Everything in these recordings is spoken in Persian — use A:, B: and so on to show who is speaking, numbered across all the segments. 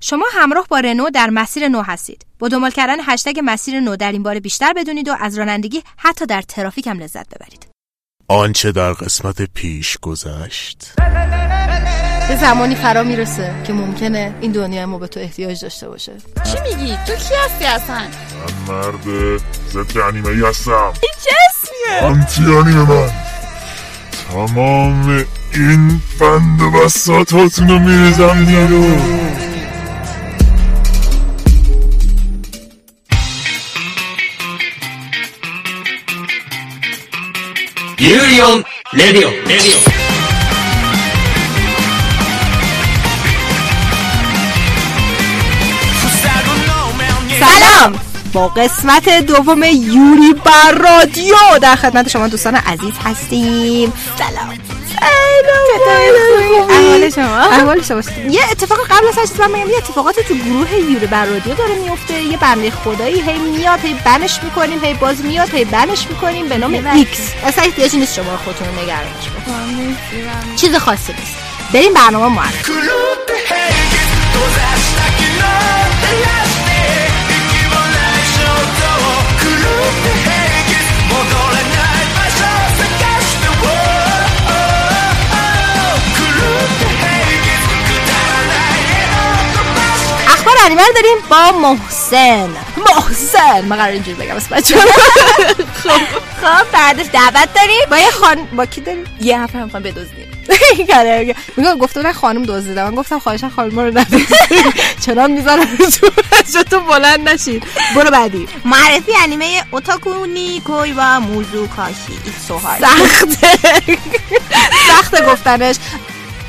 A: شما همراه با رنو در مسیر نو هستید. با دنبال کردن هشتگ مسیر نو در این باره بیشتر بدونید و از رانندگی حتی در ترافیک هم لذت ببرید.
B: آنچه در قسمت پیش گذشت.
A: به زمانی فرا می‌رسه که ممکنه این دنیا ما به تو احتیاج داشته باشه.
C: چی میگی؟ تو کی هستی اصلا؟
B: من مرد ضد انیمه ای هستم.
C: این چه اسمیه؟
B: آنتی انیمه من. تمام این بند و بساتاتون رو میرزم نیرو
D: ビューリオンレディオ。
A: レディオ سلام. با قسمت دوم یوری بر رادیو در خدمت شما دوستان عزیز هستیم. سلام.
C: احوال شما؟
A: احوال شما یه اتفاق قبل از هر چیز من یه اتفاقاتی تو گروه یوری بر رادیو داره میفته. یه بنده خدایی هی میاد هی ban ش می‌کنیم هی باز میاد هی ban ش می‌کنیم. به نام X. اصلا احتیاجی نیست شما خودتون رو نگرانش چیز خاصی نیست. بریم برنامه معرفی. انیمه رو داریم با محسن. محسن من قرار اینجوری بگم اسم بچه
C: خب بعدش دعوت داریم.
A: با یه خان با کی داریم؟
C: یه نفر می‌خوام بدزدیم.
A: آره، میگم گفته بودن خانم دزدیدم. من گفتم خواهشا خانم رو ندزدید چنان می‌ذارم تو بلند نشید برو بعدی.
C: معرفی انیمه اوتاکونی کوی و موزو کاشی ایتس سو هارد
A: سخته. سخته گفتنش.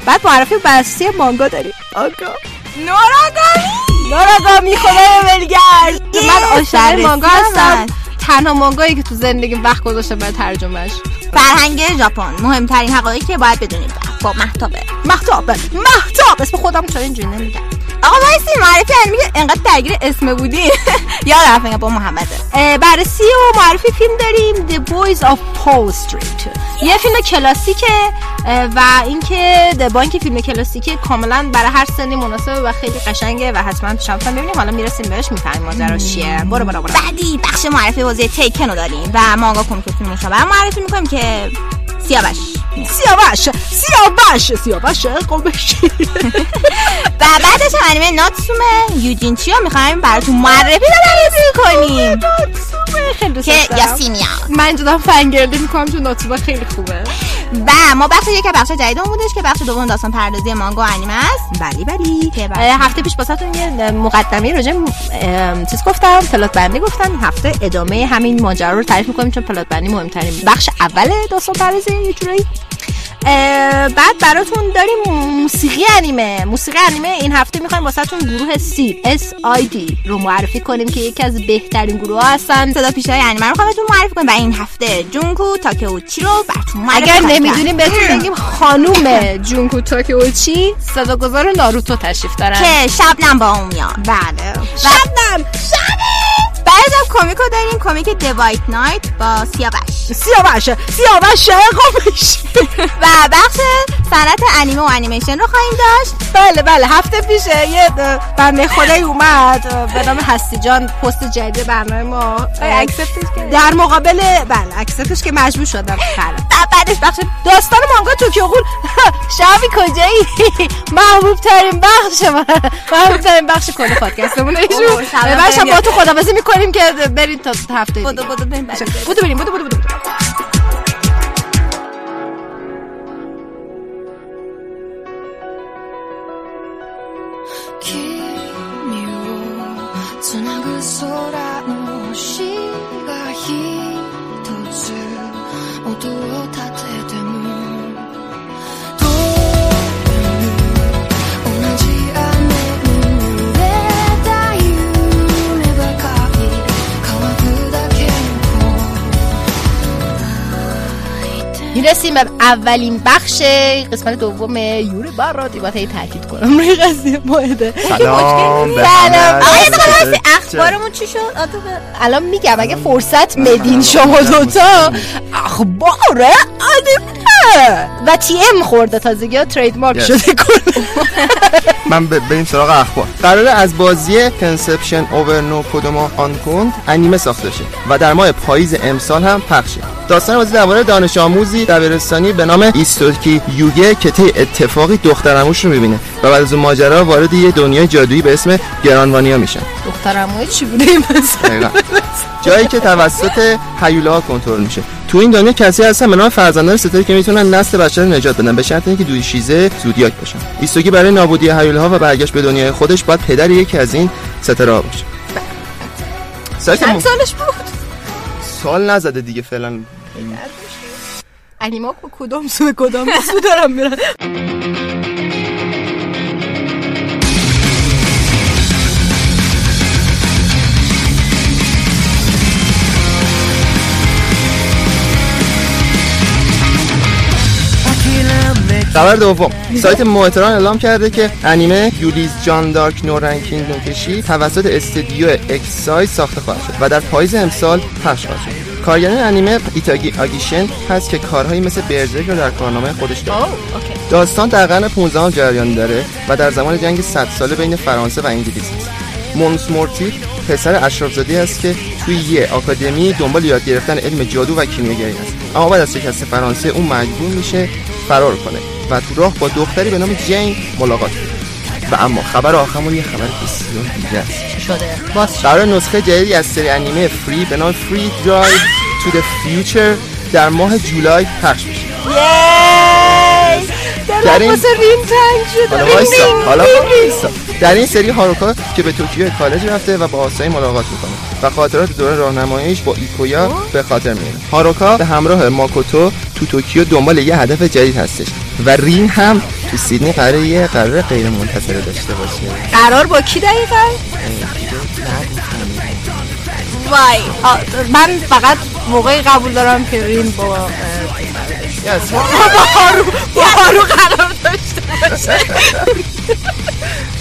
A: بعد معرفی بستی مانگا داریم. آگا
C: نوراگامی
A: ناراگامی خدای ولگرد. من عاشق مانگا هستم.
C: هست.
A: تنها مانگایی که تو زندگی وقت گذاشته برای ترجمهش
C: فرهنگ ژاپن مهمترین حقایقی که باید بدونیم. با محتابه
A: محتاب. محتاب. اسم خودم چرا اینجوری نمیگم؟
C: آقا وایسی معرفی انیمه که انقدر درگیر اسم بودی. یاد رفت با محمده
A: بررسی و معرفی فیلم داریم The Boys of Paul Street. یه فیلم کلاسیکه. و اینکه د- با اینکه فیلم کلاسیکه کاملا برای هر سنی مناسبه و خیلی قشنگه و حتما شما هم ببینیم. حالا می‌رسیم بهش می‌فهمیم ماجراش چیه. برو برو برو.
C: بعدی بخش معرفی بازی تیکن رو داریم و مانگا کمیک فیلم رو معرفی می‌کنیم که سیاوش
A: سیاوش سیاوش سیاوش قومش
C: و بعدش هم انیمه ناتسومه. یوجین چیا می‌خوایم براتون معرفی و بررسی کنیم.
A: خیلی دوست
C: که. یاسینیا
A: من اینجا دارم فنگرده می‌کنم چون ناتوبا خیلی خوبه.
C: و ما بخش یک بخش جدیدمون بودش که بخش دوم داستان پردازی مانگا و انیمه است.
A: بلی بلی.
C: بله.
A: هفته پیش باساتون یه مقدمه راجع چیز گفتم plot بندی گفتم. هفته ادامه همین ماجرا رو تعریف می‌کنیم چون plot بندی مهمترین بخش اول داستان پردازی یه جورایی. بعد براتون داریم موسیقی انیمه. موسیقی انیمه این هفته می‌خوایم واسهتون گروه سی اس آی دی رو معرفی کنیم که یکی از بهترین گروه ها هستن.
C: صدا پیش های انیمه رو بهتون معرفی کنیم و این هفته جونکو تاکئوچی رو براتون معرفی
A: اگر نمی‌دونیم. بهتون بگیم خانوم جونکو تاکیوچی صداگذار ناروتو تشریف دارن.
C: که شبنم با اون میاد.
A: بله.
C: شبنم! بعد هم کمیکو داریم. کمیک دوایت نایت با سیاوش.
A: سیاوش. سیاوش قومش
C: و بخش صنعت انیمه و انیمیشن رو خواهیم داشت.
A: بله بله. هفته پیش یه بنده خدایی اومد. به نام هستی جان پست جدید برنامه ما. در مقابل بله اکسپتش که مجبور شدم. بله.
C: بعدش بخش
A: داستان مانگا توکیو غول. شبی کجایی؟ محبوب ترین بخش ما محبوب ترین بخش کل پادکستمون ایشون با تو خداحافظی می‌کنیم که برید تا هفته
C: بودو
A: دیگه.
C: بودو بریم بعد.
A: بودو بریم بودو بودو بودو
E: 君をつなぐ空の星が一つ音を立てて 」
A: می‌رسیم به اولین بخش قسمت دوم یوری بار را دیبات هی تاکید کنم. روی قضیه ماهده
F: سلام به
A: سلام. آقای
C: اخبارمون چی شد؟
A: الان میگم اگه فرصت بدین شما دوتا اخبار عادمه و تی ام خورده تازگی ها ترید مارک
F: Yes.
A: شده کنه.
F: من بریم سراغ اخبار. قراره از بازی کنسپشن اوور نو کدوما آن کند انیمه ساخته شه و در ماه پاییز امسال هم پخش شه. داستان بازی درباره دانش آموزی دبیرستانی به نام ایستوکی یوگه که طی اتفاقی دخترموش رو می‌بینه. و بعد از اون ماجرا وارد یه دنیای جادویی به اسم گرانوانیا میشن.
A: دخترموی چی بوده.
F: جایی که توسط هیولاها کنترل میشه. تو این دنیا کسی هستن به نام فرزندان ستاره که می‌تونن نسل بشر نجات بدن. به شرط اینکه دوی شیزه زودیاک باشن ایستوگی برای نابودی هیولاها و برگشت به دنیای خودش باید پدر یکی از این ستاره ها باشه.
A: سالش بود؟
F: سال نزده دیگه فعلا.
A: انیما کدام سو کدام سو دارم میرن
F: خبر دوم. سایت موتران اعلام کرده که انیمه یولیز جان دارک نو رنکینگ نوکشی توسط استودیو اکسایز ساخته خواهد شد و در پاییز امسال پخش خواهد شد. کارگردان انیمه ایتاگی آگیشن هست که کارهایی مثل برزرک رو در کارنامه خودش داره. داستان در قرن 15 جریان داره و در زمان جنگ 100 ساله بین فرانسه و انگلیس است. مونس مورتی پسر اشرافزاده است که توی یه آکادمی دنبال یاد گرفتن علم جادو و کیمیاگری است. اما بعد از شکست فرانسه اون مجبور میشه فرار کنه و تو راه با دختری به نام جین ملاقات کنه. و اما خبر آخرمون یه خبر بسیار دیگه است.
A: شده؟ باز.
F: قرار نسخه جدیدی از سری انیمه Free به نام Free Dive to the future در ماه جولای پخش بشه. در این- حالا وایسا
A: ریم.
F: حالا وایسا. در این سری هاروکا که به توکیو کالج رفته و با آسایی ملاقات می‌کنه و خاطرات دوره راهنماییش با ایکویا به خاطر میاره هاروکا به همراه ماکوتو تو توکیو دنبال یه هدف جدید هستش و رین هم تو سیدنی قراره یه قرار غیر منتظره داشته باشه.
A: قرار با کی دقیقا؟ وای من فقط موقعی قبول دارم که ریم با Ya sonra bağır, bağırık anamda işte başı.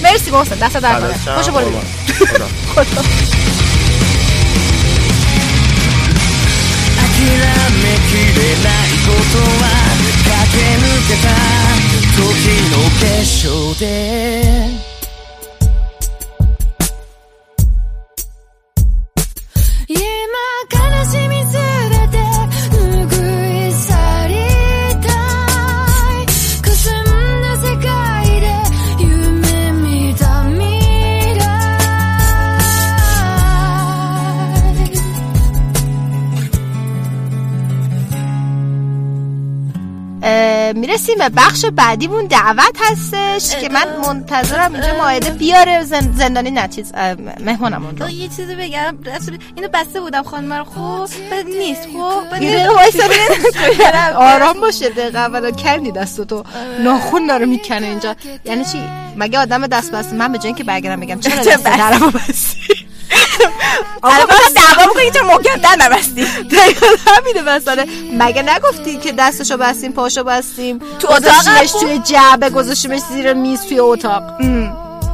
A: Mersi
F: olsun, dasa
A: dar bana.
F: Hoşa bol.
A: Kodo.
E: 諦めきれないことは駆け抜けた時の結晶で
A: می‌رسیم به بخش بعدیمون. دعوت هستش که من منتظرم اینجا ماهده بیاره زن- زندانی اه، مهمانمون رو.
C: یه چیزی بگم رسول اینو بسته بودم خانم رو. بعد نیست.
A: وایسا. آرام باشه دقیقه اولا. کندی دستو تو ناخون داره می‌کنه اینجا. یعنی چی؟ مگه آدم دست بسته من به جای اینکه برگردم بگم چرا دست بستی
C: الان باید دعوا بکنی چرا محکم‌تر نبستی
A: دقیقا همینه مسئله مگه نگفتی که دستشو بستیم پاشو بستیم؟
C: تو اتاق؟
A: گذاشتیمش
C: خب؟
A: توی جعبه گذاشتیمش زیر میز توی اتاق.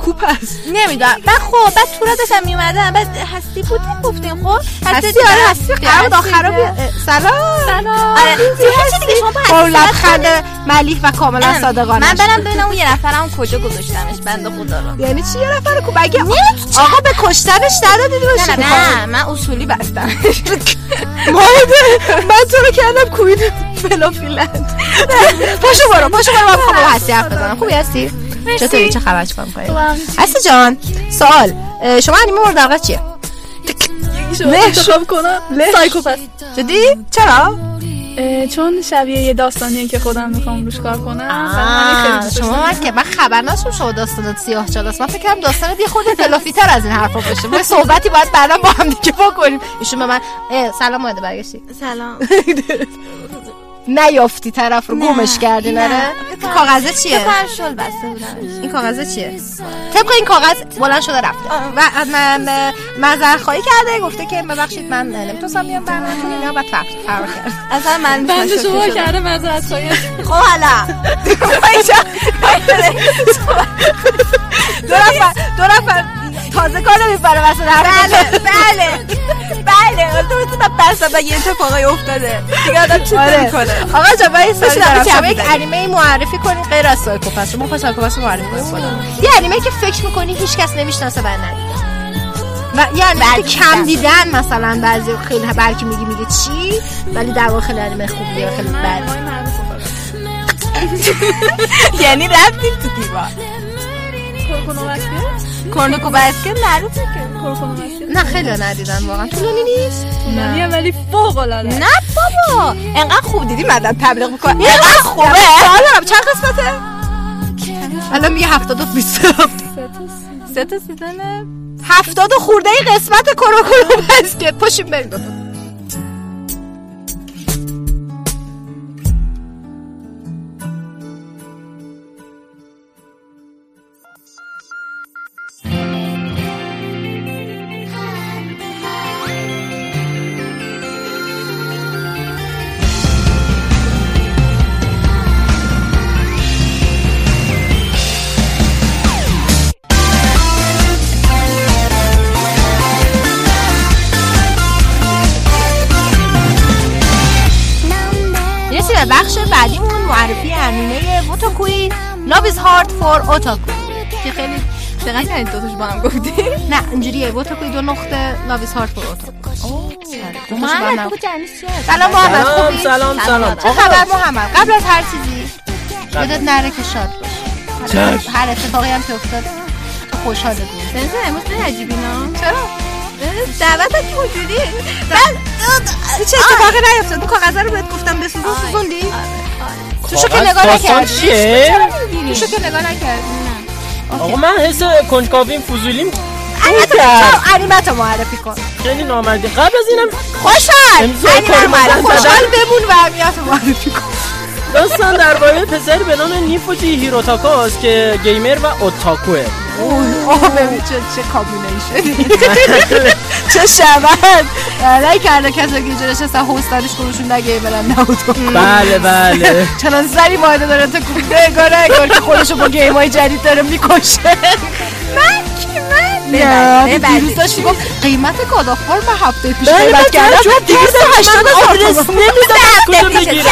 A: کوپ هست
C: نمی‌دونم. بعد خب بعد تو را داشتم میومدم بعد هستی بودیم گفتیم خب؟
A: هستی
C: دیگه.
A: آره هستی قرار. بیا- اه، سلام.
C: سلام. آره. دیگه شما با صحبت
A: لبخند ملیح و کاملا. صادقانه
C: من برم ببینم اون یه نفرم کجا گذاشتمش بنده خدا رو.
A: یعنی چی یه نفر کو مگه آقا به کشتنش ندادید باشه
C: نه من اصولی بستم.
A: ماهده من تو رو کردم کوین فلافیلند پاشو برو پاشو برو من با هستی حرف بزنم. خوبی هستی؟ چطوری؟ چه خبر؟ چیکار می‌کنی؟ هستی جان سوال. شما انیمه مورد علاقه چیه؟
G: انتخاب کنم؟ سایکوپت.
A: جدی؟ چرا؟
G: چون شبیه یه داستانیه که خودم می‌خوام روش کار کنم.
A: شما. من که من خبر نداشتم شما داستانت سیاه چالاست من فکر کردم داستانت یه خود فلافیتر از این حرفا باشه. ما صحبتی باید بعدا با هم دیگه بکنیم. ایشون به من سلام ماده برگشتی.
C: سلام.
A: نیافتی طرف رو گمش کردی نره؟ کاغذه چیه؟
C: شل بسته بودمش
A: این کاغذه چیه؟ طبق این کاغذ بلند شده رفته. و م- م- معذرت خواهی کرده گفته که ببخشید من نمی‌تونستم بیام برنامه‌تون اینا بعد فرار فرار کرد.
C: اصلا من
G: بند شما. کرده معذرت خواهی
C: خب حالا.
A: دو نفر دو نفر تازه کار نمی‌بره واسه
C: بله بله. بله تو می‌تونم بسته و یه اتفاقی افتاده. دیگه آدم چی
A: آره.
C: کنه
A: آقا جا من دارم.
C: چه
A: شما یک؟ انیمه معرفی کنید غیر از سایکوپس شما خواهد سایکوپس رو معرفی کنید یه انیمه که فکر می‌کنی هیچ کس نمی‌شناسه و ندید و
C: بعد
A: کم دیدن مثلا بعضی خیلی بلکه میگی میگه چی؟ ولی در واقع خیلی انیمه خوبیه خیلی بد.
C: یعنی رفتیم تو دیوار.
G: کورکونو بسکت
C: کورنوکو بسکت معروفه که
G: کورکونو بسکت
A: نه خیلی ندیدن واقعا. طولانی نیست.
G: طولانیه ولی فوق العاده
C: نه بابا. انقدر خوب دیدی مدن تبلیغ می‌کنه انقدر خوبه.
A: دارم چند قسمته؟ الان میگه هفتاد و بیست.
C: سه تا سیزنه
A: هفتاد و خورده ای قسمت کروکورو بسکت پاشیم بریم. For otaku که خیلی
C: چقدر کردید دوتاش با هم گفتی.
A: نه اینجوریه. ووتوکوی دو نقطه آره، دوتاشو با هم نگفت. سلام محمد. خوبی؟
H: سلام سلام
A: چه خبر محمد؟ قبل از هر چیزی. یادت نره که شاد باشی هر- اتفاقی هم که افتاد تو خوشحالت بود
C: بنزه امروز عجیبی نه؟
A: چرا؟
C: دعوت که وجودی
A: چه اتفاقی نیفتاد؟ اون کاغذ رو بهت گفتم بسوزون سوزوندی؟ توشو که نگاه نکردی
H: چیه؟
A: توشو که نگاه نکردی
H: آقا من حس کنجکاویم فضولیم.
A: انیمه رو معرفی کن.
H: خیلی نامردی. قبل از اینم
A: خوشحال.
H: بزن.
A: خوشحال بمون و انیمه رو معرفی کن.
H: داستان درباره پسری به نام نیفوجی هیروتاکاست که gamer و اوتاکوه.
A: اوه ببین چه چه combination چه شبن نه کرده کسا که اینجا نشستن هستنش خودشون نگه نه تو
H: بله بله.
A: چنان سری مایده داره تا کوبه اگار اگار که خودشو با گیم های جدید داره می‌کشه. من کی؟ من؟ نه. دیروز داشت می‌گفت قیمت گادافار من هفته پیش
H: بله،
A: قیمت کردم و هشتاد
H: آدرس از کجا بگیرم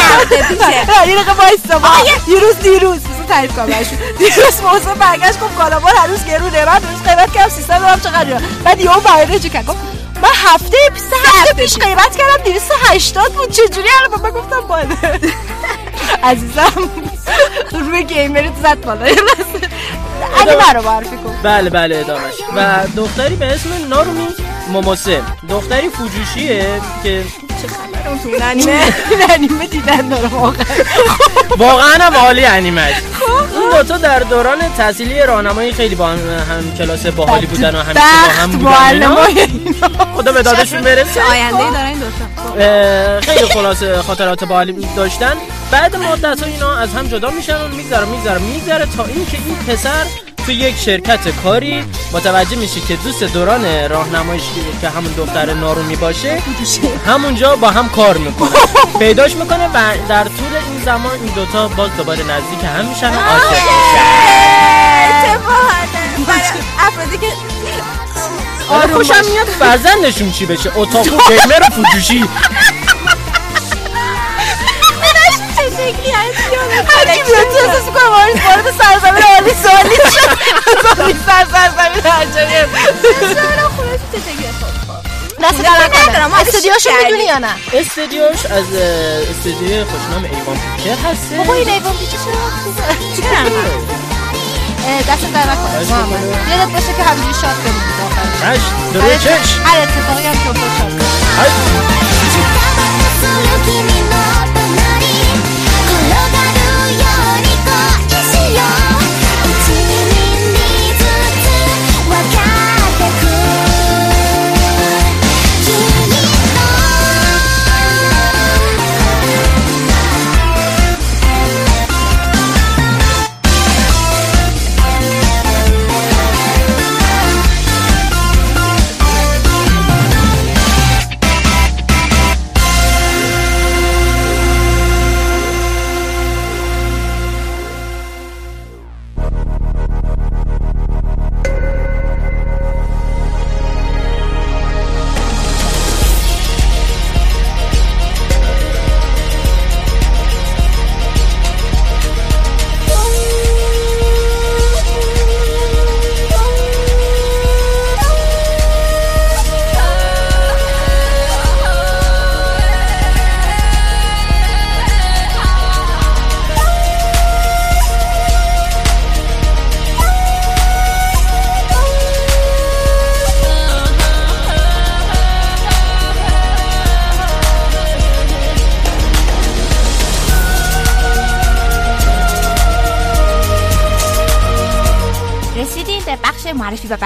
A: یه دقیقه وایستا ما دیروز دیروز. تعریف کنم برشون دیروز موضوع برگشت گفت کالابار هنوز گرونه من دیروز قیمت کردم 300 دلار چقدر بعد یهو برای چه کرد گفت من هفته سه هفته پیش قیمت کردم 280 بود. چجوری الان من گفتم باده عزیزم. روی گیمرت زد بالا. انیمه رو معرفی کن.
H: بله بله ادامش و دختری به اسم نارومی موموسه دختری فوجوشیه که
A: این انیمه. این انیمه دیدن داره واقعا.
H: واقعا هم عالی انیمش این دوتا در دوران تحصیلی راهنمایی خیلی با هم, هم کلاس باحالی بودن و همیشه با هم بودن خدا به دادشون برسه.
C: آینده داره این دوتا.
H: خیلی خلاصه خاطرات باحالی داشتن. بعد مدت ها اینا از هم جدا میشن و میگذره میگذره میگذره تا اینکه این پسر تو یک شرکت کاری متوجه میشه که دوست دوران راهنمایش که همون دختر نارومی باشه همونجا با هم کار می‌کنه. پیداش می‌کنه و در طول این زمان این دوتا باز دوباره نزدیک هم میشن و عاشق میشن.
C: برای افرادی که
H: آره خوشم میاد فرزندشون چی بشه؟ اتاقو گیمر و فوجوشی
A: هر کی بیاد تو احساس می‌کنه وارد وارد سرزمین عالی سوالی شد سر سرزمین هرجایی
C: شکلی
A: دست در
C: ندارم،
A: استودیوشو. می‌دونی یا نه
H: استدیوش از اه، استدیو خوشنام ایوان پیکر هسته
A: بابا این ایوان پیچه چرا دست در نکنه. یادت باشه که همینجوری شاد کنیم آخرش.
H: چش دروی چش
A: هر اتفاقی هم که شاد کنیم.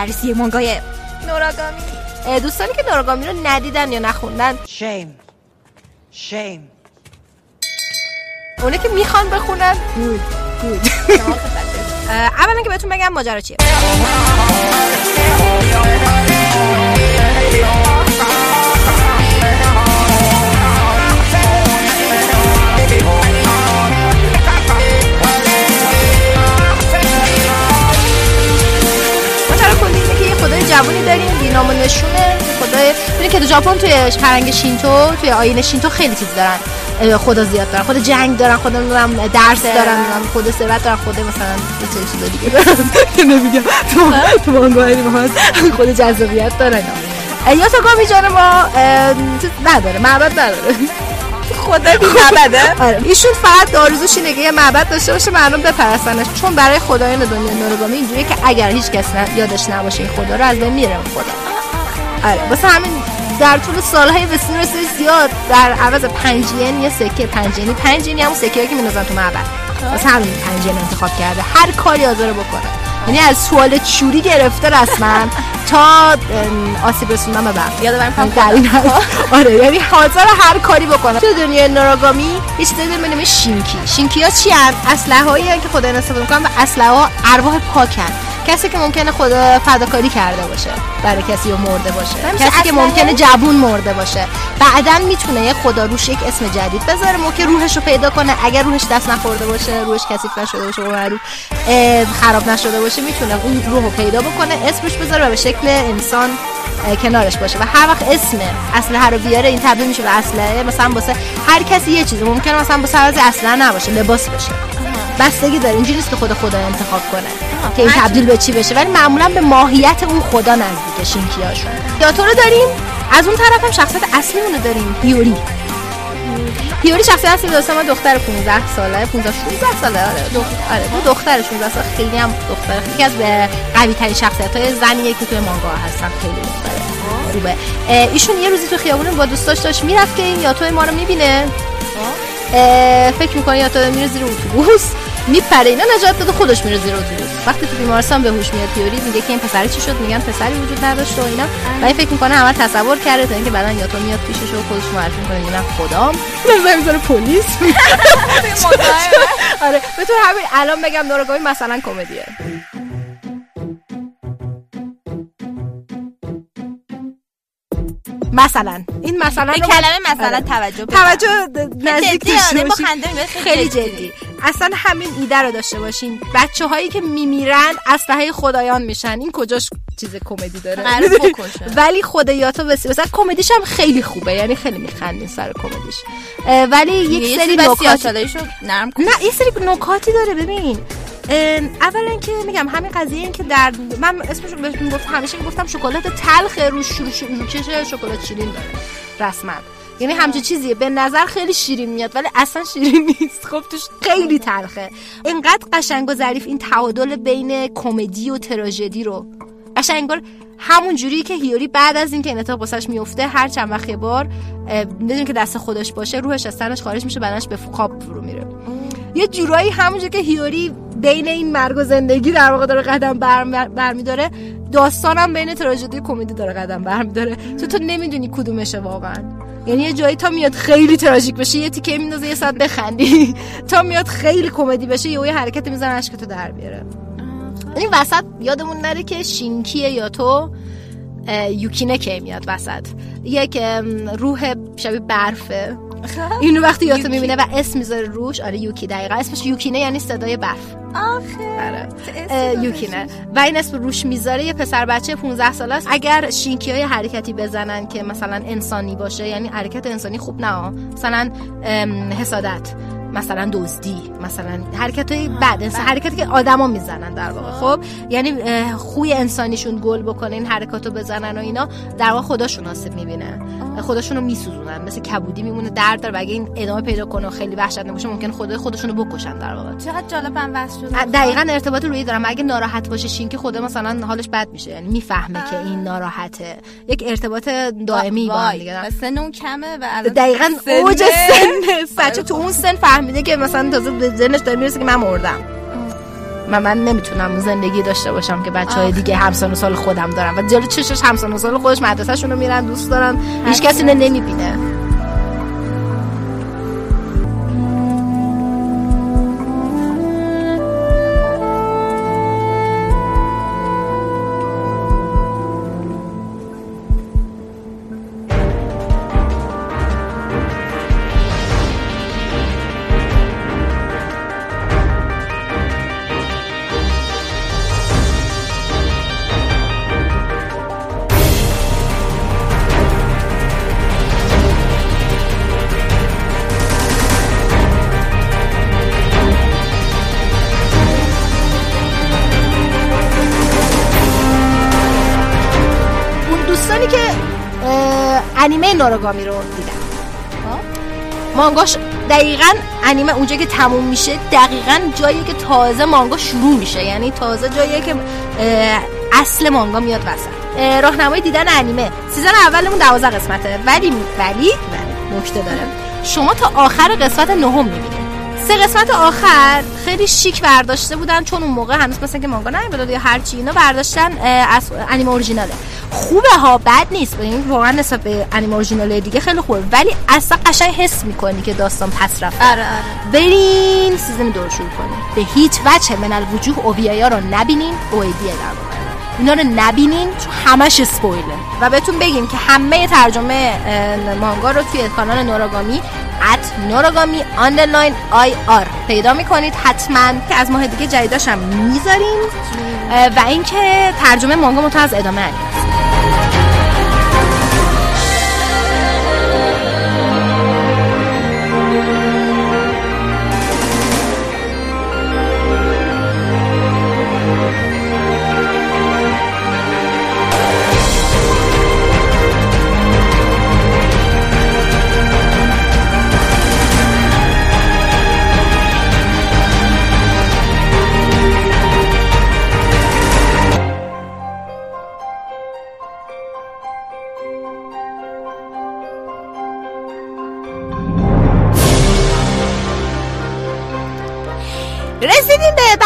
A: بررسی مانگای نوراگامی دوستانی که نوراگامی رو ندیدن یا نخوندن
I: Shame. Shame.
A: اونه که می‌خوان بخونن گود گود اولا که بهتون بگم ماجرا چیه جوونی داریم بینام و نشونه خدای. ببین که تو ژاپن توی فرنگ شینتو توی آیین شینتو خیلی چیز دارن. خدا زیاد دارن. خدا جنگ دارن خدا نمی‌دونم درس دارن خدا ثروت دارن خدا مثلا سری چیزا دیگه. که نمیگم تو تو مانگای ما هست. خدا جذابیت دارن. اه، یا تو گامی جان ما نداره معبد نداره. خدا بی معبده آره. ایشون فقط آرزوش اینه که یه معبد داشته باشه مردم بپرستنش. چون برای خدایان دنیا نورگامی اینجوریه که اگر هیچ کس نه- یادش نباشه این خدا رو از بین میره خدا. آره واسه همین در طول سالهای به صورت زیاد در عوض پنج ین یه سکه پنج ینی. پنج ینی همون سکه که می‌نوزن تو معبد. واسه همین پنج ین انتخاب کرده. هر کاری حاضر بکنه. یعنی از سوال چوری گرفته رسما تا آسیب رسوندن به در این حد. آره یعنی حاضر هر کاری بکنه تو دنیای ناراگامی یه چیزی به نام شینکی. شینکی ها چی هن؟ اسلحه هایی که خدا استفاده می‌کنن و اسلحه ها ارواح پاکن کسی که ممکنه خدا فداکاری کرده باشه برای کسی رو مرده باشه. کسی که؟ ممکنه جوون مرده باشه. بعدا می‌تونه یه خدا روش یک اسم جدید بذاره ممکن روحش رو پیدا کنه. اگر روحش دست نخورده باشه روحش کثیف نشده باشه و معروف اه، خراب نشده باشه می‌تونه اون روح رو پیدا بکنه اسمش بذاره و به شکل انسان کنارش باشه. و هر وقت اسم اسلحه رو بیاره این تبدیل میشه به اسلحه مثلا واسه هر کسی یه چیزی. ممکنه مثلا واسه اسلحه نباشه لباس باشه بستگی داره. اینجوری نیست که خود خدا انتخاب کنه. که این تبدیل به چی بشه. ولی معمولا به ماهیت اون خدا نزدیک شینکیاشون یا تو رو داریم. از اون طرف هم شخصیت اصلی اونو داریم. هیوری هیوری شخصیت اصلی دوست ما دختر 15 ساله. 15 16 ساله. آره دخ- آره دو دختر 16 ساله. خیلی هم دختر یکی از قوی ترین شخصیت های زنیه که توی مانگا هستن. خیلی دختره. خوبه. ایشون یه روزی تو خیابون با دوستاش داشت می‌رفت که این یاتو ما رو می‌بینه. فکر می‌کنه یا تو میره زیر اتوبوس؟ میپره اینا نجات داده خودش میره زیر اتوبوس. وقتی تو بیمارستان به هوش میاد تیوری میگه که این پسر چی شد؟ میگن پسری وجود نداشت و اینا. و این فکر می‌کنه همه تصور کرده تا اینکه بعدا یا تو میاد پیشش و خودش معرفی می‌کنه. میگه من خدام. نمی‌ذاره می‌ذاره پلیس. آره. به طور همین الان بگم نورگامی مثلا کمدیه. مثلا. این مثلا
C: به
A: رو-
C: کلمه مثلا
A: آره.
C: توجه.
A: توجه نزدیک داشته
C: آره،
A: خیلی جدی. اصلا همین ایده رو داشته باشین. بچه هایی که میمیرن اسلحه خدایان میشن. این کجاش چیز کمدی داره. ولی خدایاتو بسی مثلا کمدیش هم خیلی خوبه. یعنی خیلی میخندین سر کمدیش. ولی یک سری
C: نکات
A: نه یه سری نکاتی داره ببین. اولا که میگم همین قضیه این که در من اسمش رو بهتون گفتم همیشه می‌گفتم شکلات تلخ رو شروع روکش شکلات شیرین داره رسما. یعنی همچین چیزیه به نظر خیلی شیرین میاد ولی اصلا شیرین نیست. خب توش خیلی تلخه. اینقدر قشنگ و ظریف این تعادل بین کمدی و تراژدی رو. قشنگ همون جوری که هیوری بعد از اینکه این اتفاق واسش میفته هر چند وقت یه بار بدون که دست خودش باشه روحش از تنش خارج میشه بدنش به خواب فرو میره. یه جورایی همونجور که هیوری بین این مرگ و زندگی در واقع داره قدم برم- برمیداره. داستانم بین تراژدی کمدی داره قدم برمیداره. تو تو نمی‌دونی کدومشه واقعا. یعنی یه جایی تا میاد خیلی تراژیک بشه یه تیکه میندازه یه ساعت بخندی. تا میاد خیلی کمدی بشه یه حرکتی می‌زنه اشکتو در بیاره. این وسط یادمون نره که شینکیه یا تو یوکینه که میاد وسط. یک روح شبیه برفه. اینو وقتی یاتو می‌بینه و اسم می‌ذاره روش آره یوکی دقیقا. اسمش یوکینه یعنی صدای برف. آره. اه، یوکینه. و این اسم روش می‌ذاره یه پسر بچه 15 ساله است. اگر شینکی های حرکتی بزنن که مثلا انسانی باشه یعنی حرکت انسانی خوب نه مثلا حسادت. مثلا دزدی مثلا حرکت های بد انسان حرکتی که آدما می‌زنن در واقع. خب یعنی خوی انسانیشون گل بکنه این حرکاتو بزنن و اینا در واقع خداشون آسیب می‌بینه خودشون رو میسوزونن مثل کبودی میمونه درد داره. و اگه این ادامه پیدا کنه و خیلی وحشتناک باشه ممکن خدا خودشون رو بکشن در واقع.
C: چقدر جالب هم وصل شده
A: دقیقا ارتباط روی دارم. اگه ناراحت باشه شینکی خدا مثلا حالش بد میشه. یعنی می‌فهمه که این ناراحته. یک ارتباط دائمی با هم دیگه.
C: سن اون کمه و الان
A: دقیقا. اوج سن. بچه تو اون سن فهمیده که مثلا تازه به ذهنش داره می‌رسه که من مردم. من من نمی‌تونم اون زندگی داشته باشم که بچه های دیگه همسان و سال خودم دارم و جلو چشش همسان و سال خودش مدرسهشون رو میرن دوست دارن. هیچ کسی اینو نمی‌بینه. انیمه ناراگامی رو دیدن خب؟ مانگاش دقیقا انیمه اونجا که تموم میشه دقیقا جایی که تازه مانگا شروع میشه. یعنی تازه جایی که اصل مانگا میاد وسط. اه، راهنمای دیدن انیمه. سیزن اولمون دوازده قسمته. ولی ولی ولی نکته داره. شما تا آخر قسمت نهم می‌بینید. سه قسمت آخر خیلی شیک برداشته بودن چون اون موقع هنوز مثلا که مانگا نیومده یا هر چی اینا برداشتن از انیمه اورجیناله. خوبه ها بد نیست. این واقعا نسبت به انیمه اورجینال دیگه خیلی خوبه. ولی اصلا قشنگ حس می‌کنی که داستان پس رفته.
C: آره آره.
A: برین season دو رو شروع کنین به هیچ وجه من الوجوه اوویایا رو نبینین. اویدیه در. اینا رو نبینین چون همش spoil ه و بهتون بگیم که همه ترجمه مانگا رو توی کانال نوراگامی at نوراگامی underline IR پیدا می‌کنید. حتما که از ماه دیگه جدیداش هم می‌ذاریم. و اینکه ترجمه مانگا متو از ادامه انیمه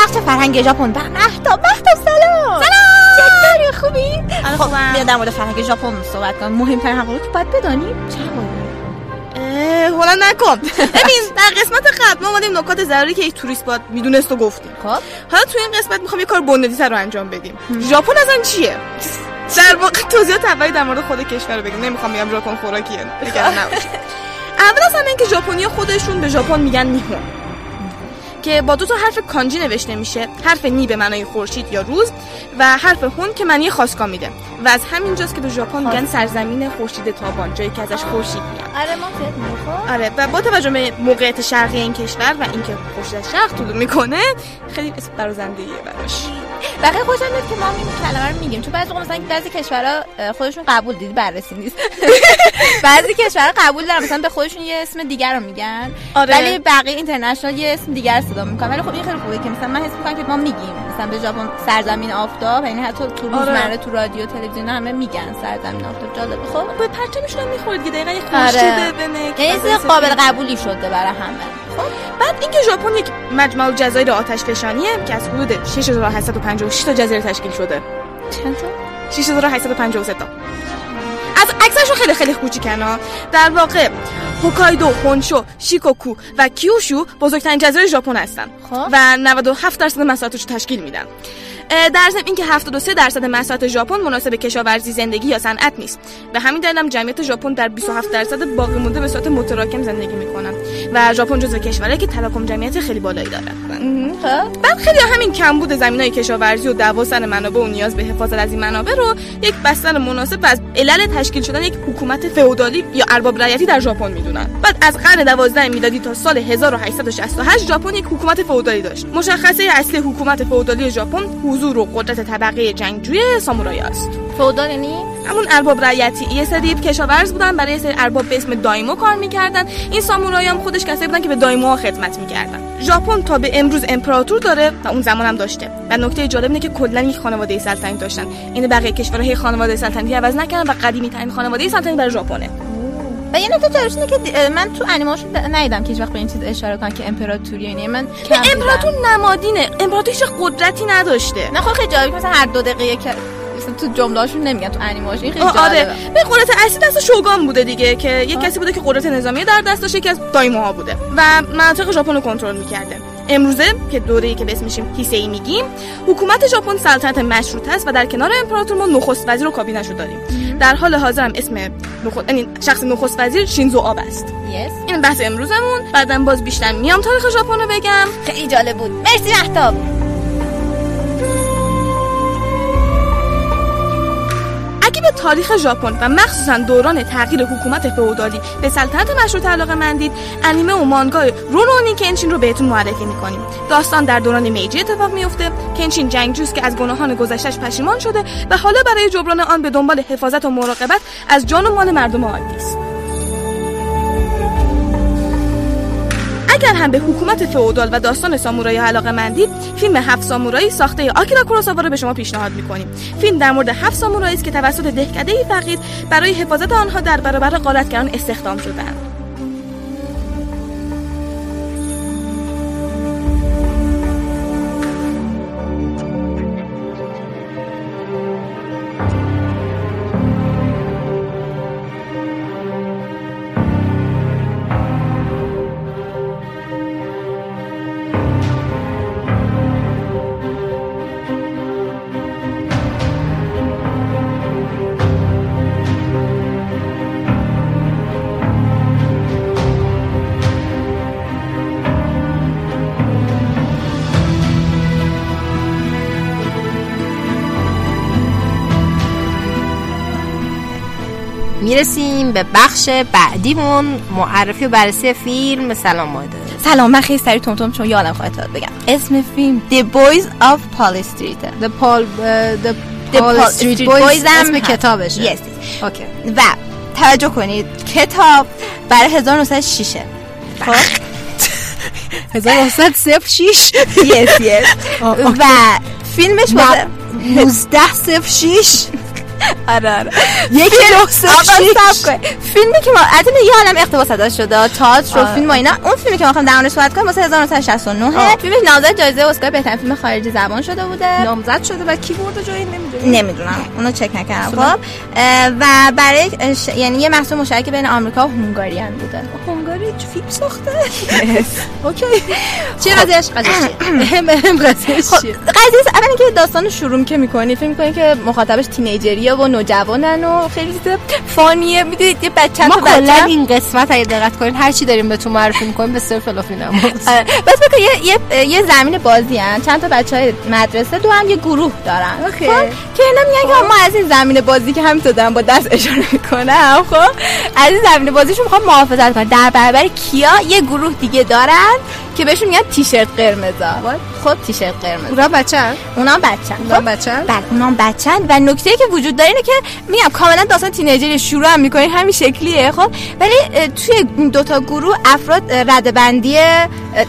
C: بخش فرهنگ ژاپن. و مهتاب مهتاب سلام! سلام! خوبی؟ خب بیا در مورد فرهنگ ژاپن صحبت کنم مهمترین حقایق رو باید بدانیم. چه
G: هولا نکن. ببین در قسمت قبل ما اومدیم نکات ضروری که یک توریست باید می‌دونست و گفتیم.
C: خب.
G: حالا تو این قسمت می‌خوام یه کار بنیادی‌تر رو انجام بدیم. ژاپن اصلا چیه؟ در واقع توضیحات اولی در مورد خود کشور رو بگیم. نمی‌خوام بگم ژاپن خوراکیه. نگران نباشید اول از همه اینکه ژاپنیا خودشون به ژاپن میگن نیهون که با دو تا حرف کانجی نوشته میشه. حرف نی به معنای خورشید یا روز و حرف هون که معنی خاصکا میده. و از همینجاست که به ژاپن میگن سرزمین خورشید تابان جایی که ازش خورشید میاد.
C: آره ما
G: آره و با توجه به موقعیت شرقی این کشور و اینکه خورشید از شرق طلوع می‌کنه خیلی اسم برازندگیه براش.
C: بقیه خوشم میاد که ما این کلمه رو میگیم. چون بعضی مثلا بعضی کشورها خودشون قبول دیدی بررسی نیست. بعضی کشورها قبول دارن مثلا به خودشون یه اسم دیگر رو میگن.
G: آره.
C: ولی بقیه اینترنشنال یه اسم دیگر استفاده می‌کنن ولی خب این خیلی خوبه که مثلا من حس می‌کنم که ما میگیم. مثلا به ژاپن سرزمین آفتاب یعنی حتی تو
G: آره.
C: روزمره تو رادیو تلویزیون همه میگن سرزمین آفتاب. جالبه. خب
G: به پرچمشون می‌خورد که دقیقا یه
C: آره.
G: بنه
C: یعنی قابل قبولی شده برای همه.
G: بعد اینکه ژاپن یک مجمع جزایر آتش فشانیه که از حدود 6856 تا جزیره تشکیل شده.
C: چند تا؟
G: 6853 تا. از اکثرشون خیلی خیلی کوچیکن ها. در واقع هوکایدو، هونشو، شیکوکو و کیوشو بزرگترین جزایر ژاپن هستن
C: خب.
G: و 97 درصد مساحتش تشکیل میدن در ضمن اینکه 73 درصد مساحت ژاپن مناسب کشاورزی زندگی یا صنعت نیست. به همین دلیل هم جمعیت ژاپن در 27 درصد باقی مونده به صورت متراکم زندگی می‌کنن. و ژاپن جزو کشورهایی که تراکم جمعیت خیلی بالایی داره
C: خب
G: بعد خیلی همین کمبود زمینای کشاورزی و دعوا سر منابع و نیاز به حفاظت از این منابع رو یک بستر مناسب و از علل تشکیل شدن یک حکومت فئودالی یا ارباب رعیتی در ژاپن می‌دونن. بعد از قرن 12 میلادی تا سال 1868 ژاپن یک حکومت فئودالی داشت. مشخصه اصلی حکومت فئودالی ژاپن حضور و قدرت طبقه جنگجوی سامورایی است.
C: فودال یعنی
G: همون ارباب رعیتی یه سری کشاورز بودن برای سری ارباب به اسم دایمو کار می‌کردن. این سامورایی هم خودش کسایی بودن که به دایموها خدمت می‌کردن. ژاپن تا به امروز امپراتور داره و اون زمان هم داشته. و نکته جالب اینه که کلا یک خانواده سلطنتی داشتن. این بقیه کشورهای خانواده سلطنتی عوض نکردن و قدیمی ترین خانواده سلطنتی برای ژاپنه.
C: و یه نکته جالبش اینه که من تو انیماشون ندیدم که هیچ وقت به این چیز اشاره کنن که امپراتوری اینه من کم دیدم.
G: امپراتور نمادینه. امپراتور هیچ قدرتی نداشته.
C: نه خب خیلی جالب مثلا هر دو دقیقه که تو جمله‌هاشون نمیگن تو انیماشون این خیلی
G: آره. به قدرت اصلی دست شوگان بوده دیگه که یک کسی بوده که قدرت نظامی در دست داشته یکی از دایموها بوده. و مناطق ژاپن رو کنترل می‌کرده. امروزه که دوره‌ای که به اسم میشیم هیسئی میگیم حکومت ژاپن سلطنت مشروط است و در کنار امپراتور ما نخست وزیر و کابینه رو داریم. در حال حاضر هم اسم نخست یعنی شخص نخست وزیر شینزو آب است.
C: یس
G: این بحث امروزمون. بعدا باز بیشتر میام تاریخ ژاپن رو بگم.
C: خیلی جالب بود. مرسی مهتاب.
G: تاریخ ژاپن و مخصوصا دوران تغییر حکومت فئودالی به سلطنت مشروط علاقه مندید انیمه و مانگای رونونی کنشین رو بهتون معرفی می‌کنیم. داستان در دوران میجی اتفاق میفته کنشین جنگجوست که از گناهان گذشتش پشیمان شده و حالا برای جبران آن به دنبال حفاظت و مراقبت از جان و مال مردم عادی است اگر هم به حکومت فئودال و داستان سامورایی علاقه مندید فیلم هفت سامورایی ساخته آکیرا کوروساوا رو به شما پیشنهاد می‌کنیم. فیلم در مورد هفت سامورایی است که توسط دهکده فقیر برای حفاظت آنها در برابر غارتگران استخدام شدند
A: می‌رسیم به بخش بعدیمون. معرفی و بررسی فیلم. سلام ماده
C: سلام من خیلی سریع تونتون چون یادم خواهد داد بگم. اسم فیلم The Boys of Paul Street.
A: The Paul The
C: The
A: Paul
C: Paul
A: Street
C: Street
A: Boys اسم. کتابشه.
C: Yes.
A: اوکی
C: و توجه کنید کتاب برای 1906 خب؟
A: 1906
C: yes yes. و فیلمش واسه
A: 1906
C: آره آره.
A: یکی
C: فیلمی که ما البته یه عالم اقتباس ازش شده تئاتر و
A: آره.
C: فیلم و اینا اون فیلمی که ما می‌خوایم در موردش صحبت کنیم واسه 1969 فیلمش نامزد جایزه اسکار بهترین فیلم خارجی زبان شده بوده.
A: نامزد شده و کی برده جایی؟ نمی‌دونی
C: نمی‌دونم. اونو چک نکردم. خب و برای یعنی یه محصول مشترک بین آمریکا و هنگاریان بوده.
A: هنگاری فیلم ساخته؟ اوکی. چه قضیهش قضیهش چیه؟ هم هم قضیهش
C: خب
A: چیه؟
C: قضیه اول اینکه داستان شروع که می‌کنی فکر می‌کنی که مخاطبش تینیجریه و نوجوانن و خیلی فانیه. می‌دونید یه بچه
A: ما کلا این قسمت اگه دقت کنین هر چی داریم بهتون معرفی می‌کنیم به صرف فلافی نماز.
C: آره. بس بکن یه, یه, یه زمین بازی هن. چند تا بچه های مدرسه دو هم یه گروه دارن. خب؟ که اینا میگن که ما از این زمین بازی که همینطور دارم با دست اشاره می‌کنم خب؟ از این زمین بازیشون می‌خوام محافظت کنن در برابر کیا یه گروه دیگه دارن؟ که بهشون میگن تیشرت قرمزا خب تیشرت قرمز.
A: اونا بچه
C: اونا بچن
A: اونا
C: خب
A: بچه
C: بله اونا بچن و نکته که وجود داره اینه که میگم کاملا داستان تینیجری شروع هم می‌کنی همین شکلیه خب؟ ولی توی دوتا گروه افراد ردبندی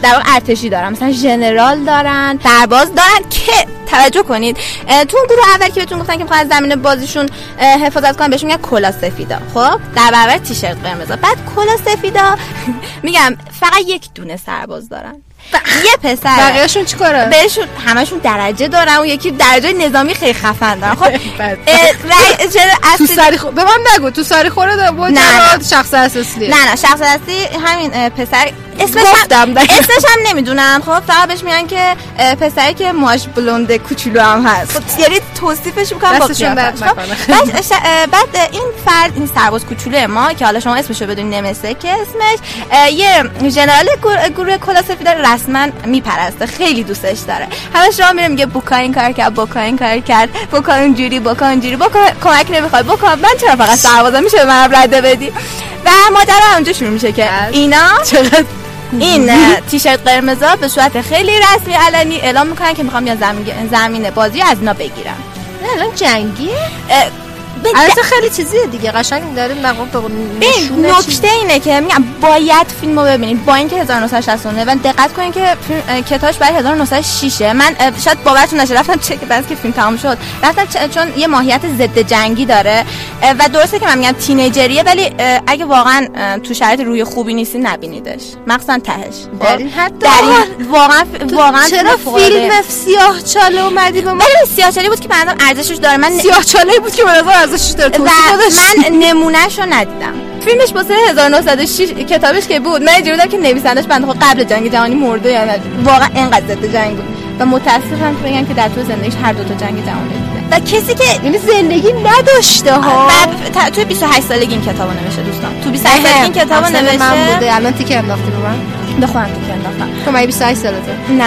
C: در واقع ارتشی دارن. مثلا ژنرال دارن سرباز دارن که توجه کنید. تو اون گروه اول که بهتون گفتن که می‌خوان از زمین بازیشون حفاظت کنن بهشون میگن کلا سفیدا. خب؟ در برابر تیشرت قرمزا بعد کلا سفیدا میگم فقط یک دونه سرباز دارن یه پسر.
A: بقیهشون چی کاره؟
C: بهشون همشون درجه دارن و یکی درجه نظامی خیلی خفن دارن. خب چرا
A: تو
C: اصلی
A: سری خو... به من نگو. تو سری خوره بود. شخص اساسیه
C: نه نه شخص اصلی همین پسر اسمش هم. اسمش هم نمی‌دونم. خب فقط بهش میگن که پسری که موهاش بلونده کوچولو هم هست. خب یعنی توصیفش می‌کنم با. خب،. بعد, این فرد این سرباز کوچولو ما که حالا شما اسمشو بدونید نمسه که اسمش یه ژنرال گور- گروه کلا سفید رسما میپرسته. خیلی دوستش داره. همه شما میره میگه بوکا این کار کرد بوکا این کار کرد بوکا اونجوری بوکا اونجوری. بوکا کمک نمی‌خواد. بوکا من چرا فقط سربازم میشه به من رده بدی؟ و ماجرا اونجا شروع میشه که اینا
A: چقدر
C: این تیشرت قرمزا به صورت خیلی رسمی علنی اعلام می‌کنن که می‌خوام بیان زمین زمین بازی از اینا بگیرن
A: الان جنگیه. البته خیلی چیزیه دیگه قشنگ داره مقام
C: نکته اینه که میگم باید فیلم رو ببینید. با اینکه 1969 و دقت کنید که کتاش برای 1906 من شاید باورتون نشه رفتم چک بعد که فیلم تمام شد. رفتم چ- چون یه ماهیت ضد جنگی داره و درسته که من میگم تینیجریه ولی اگه واقعا تو شرایط روی خوبی نیستی نبینیدش. مخصوصا تهش.
A: در
C: خب؟
A: این حد
C: در این واقعا واقعا
A: چرا. فیلم سیاه چاله اومدی به ما؟
C: ولی سیاه‌چاله بود که نظرم ارزشش داره. من
A: سیاه چاله بود که به ارزشش داره
C: و
A: توصیف داشتی.
C: من نمونهش رو ندیدم. فیلمش واسه 1906 کتابش که بود. من اینجوری بودم که نویسندش بنده خدا قبل جنگ جهانی مرده یا نه واقعا اینقدر ضد جنگ بود. و متاسفم که بگم که در طول زندگیش هر دو تا جنگ جهانی دیده و کسی که
A: یعنی زندگی نداشته ها؟
C: بعد ت- توی 28 سالگی این کتابو نوشته دوستان. تو 28 سالگی این کتابو
A: همسن من
C: نوشته؟
A: بوده. الان تیکه انداختی رو من؟
C: به خودم تو انداختم.
A: تو مگه 28 سالته؟
C: نه.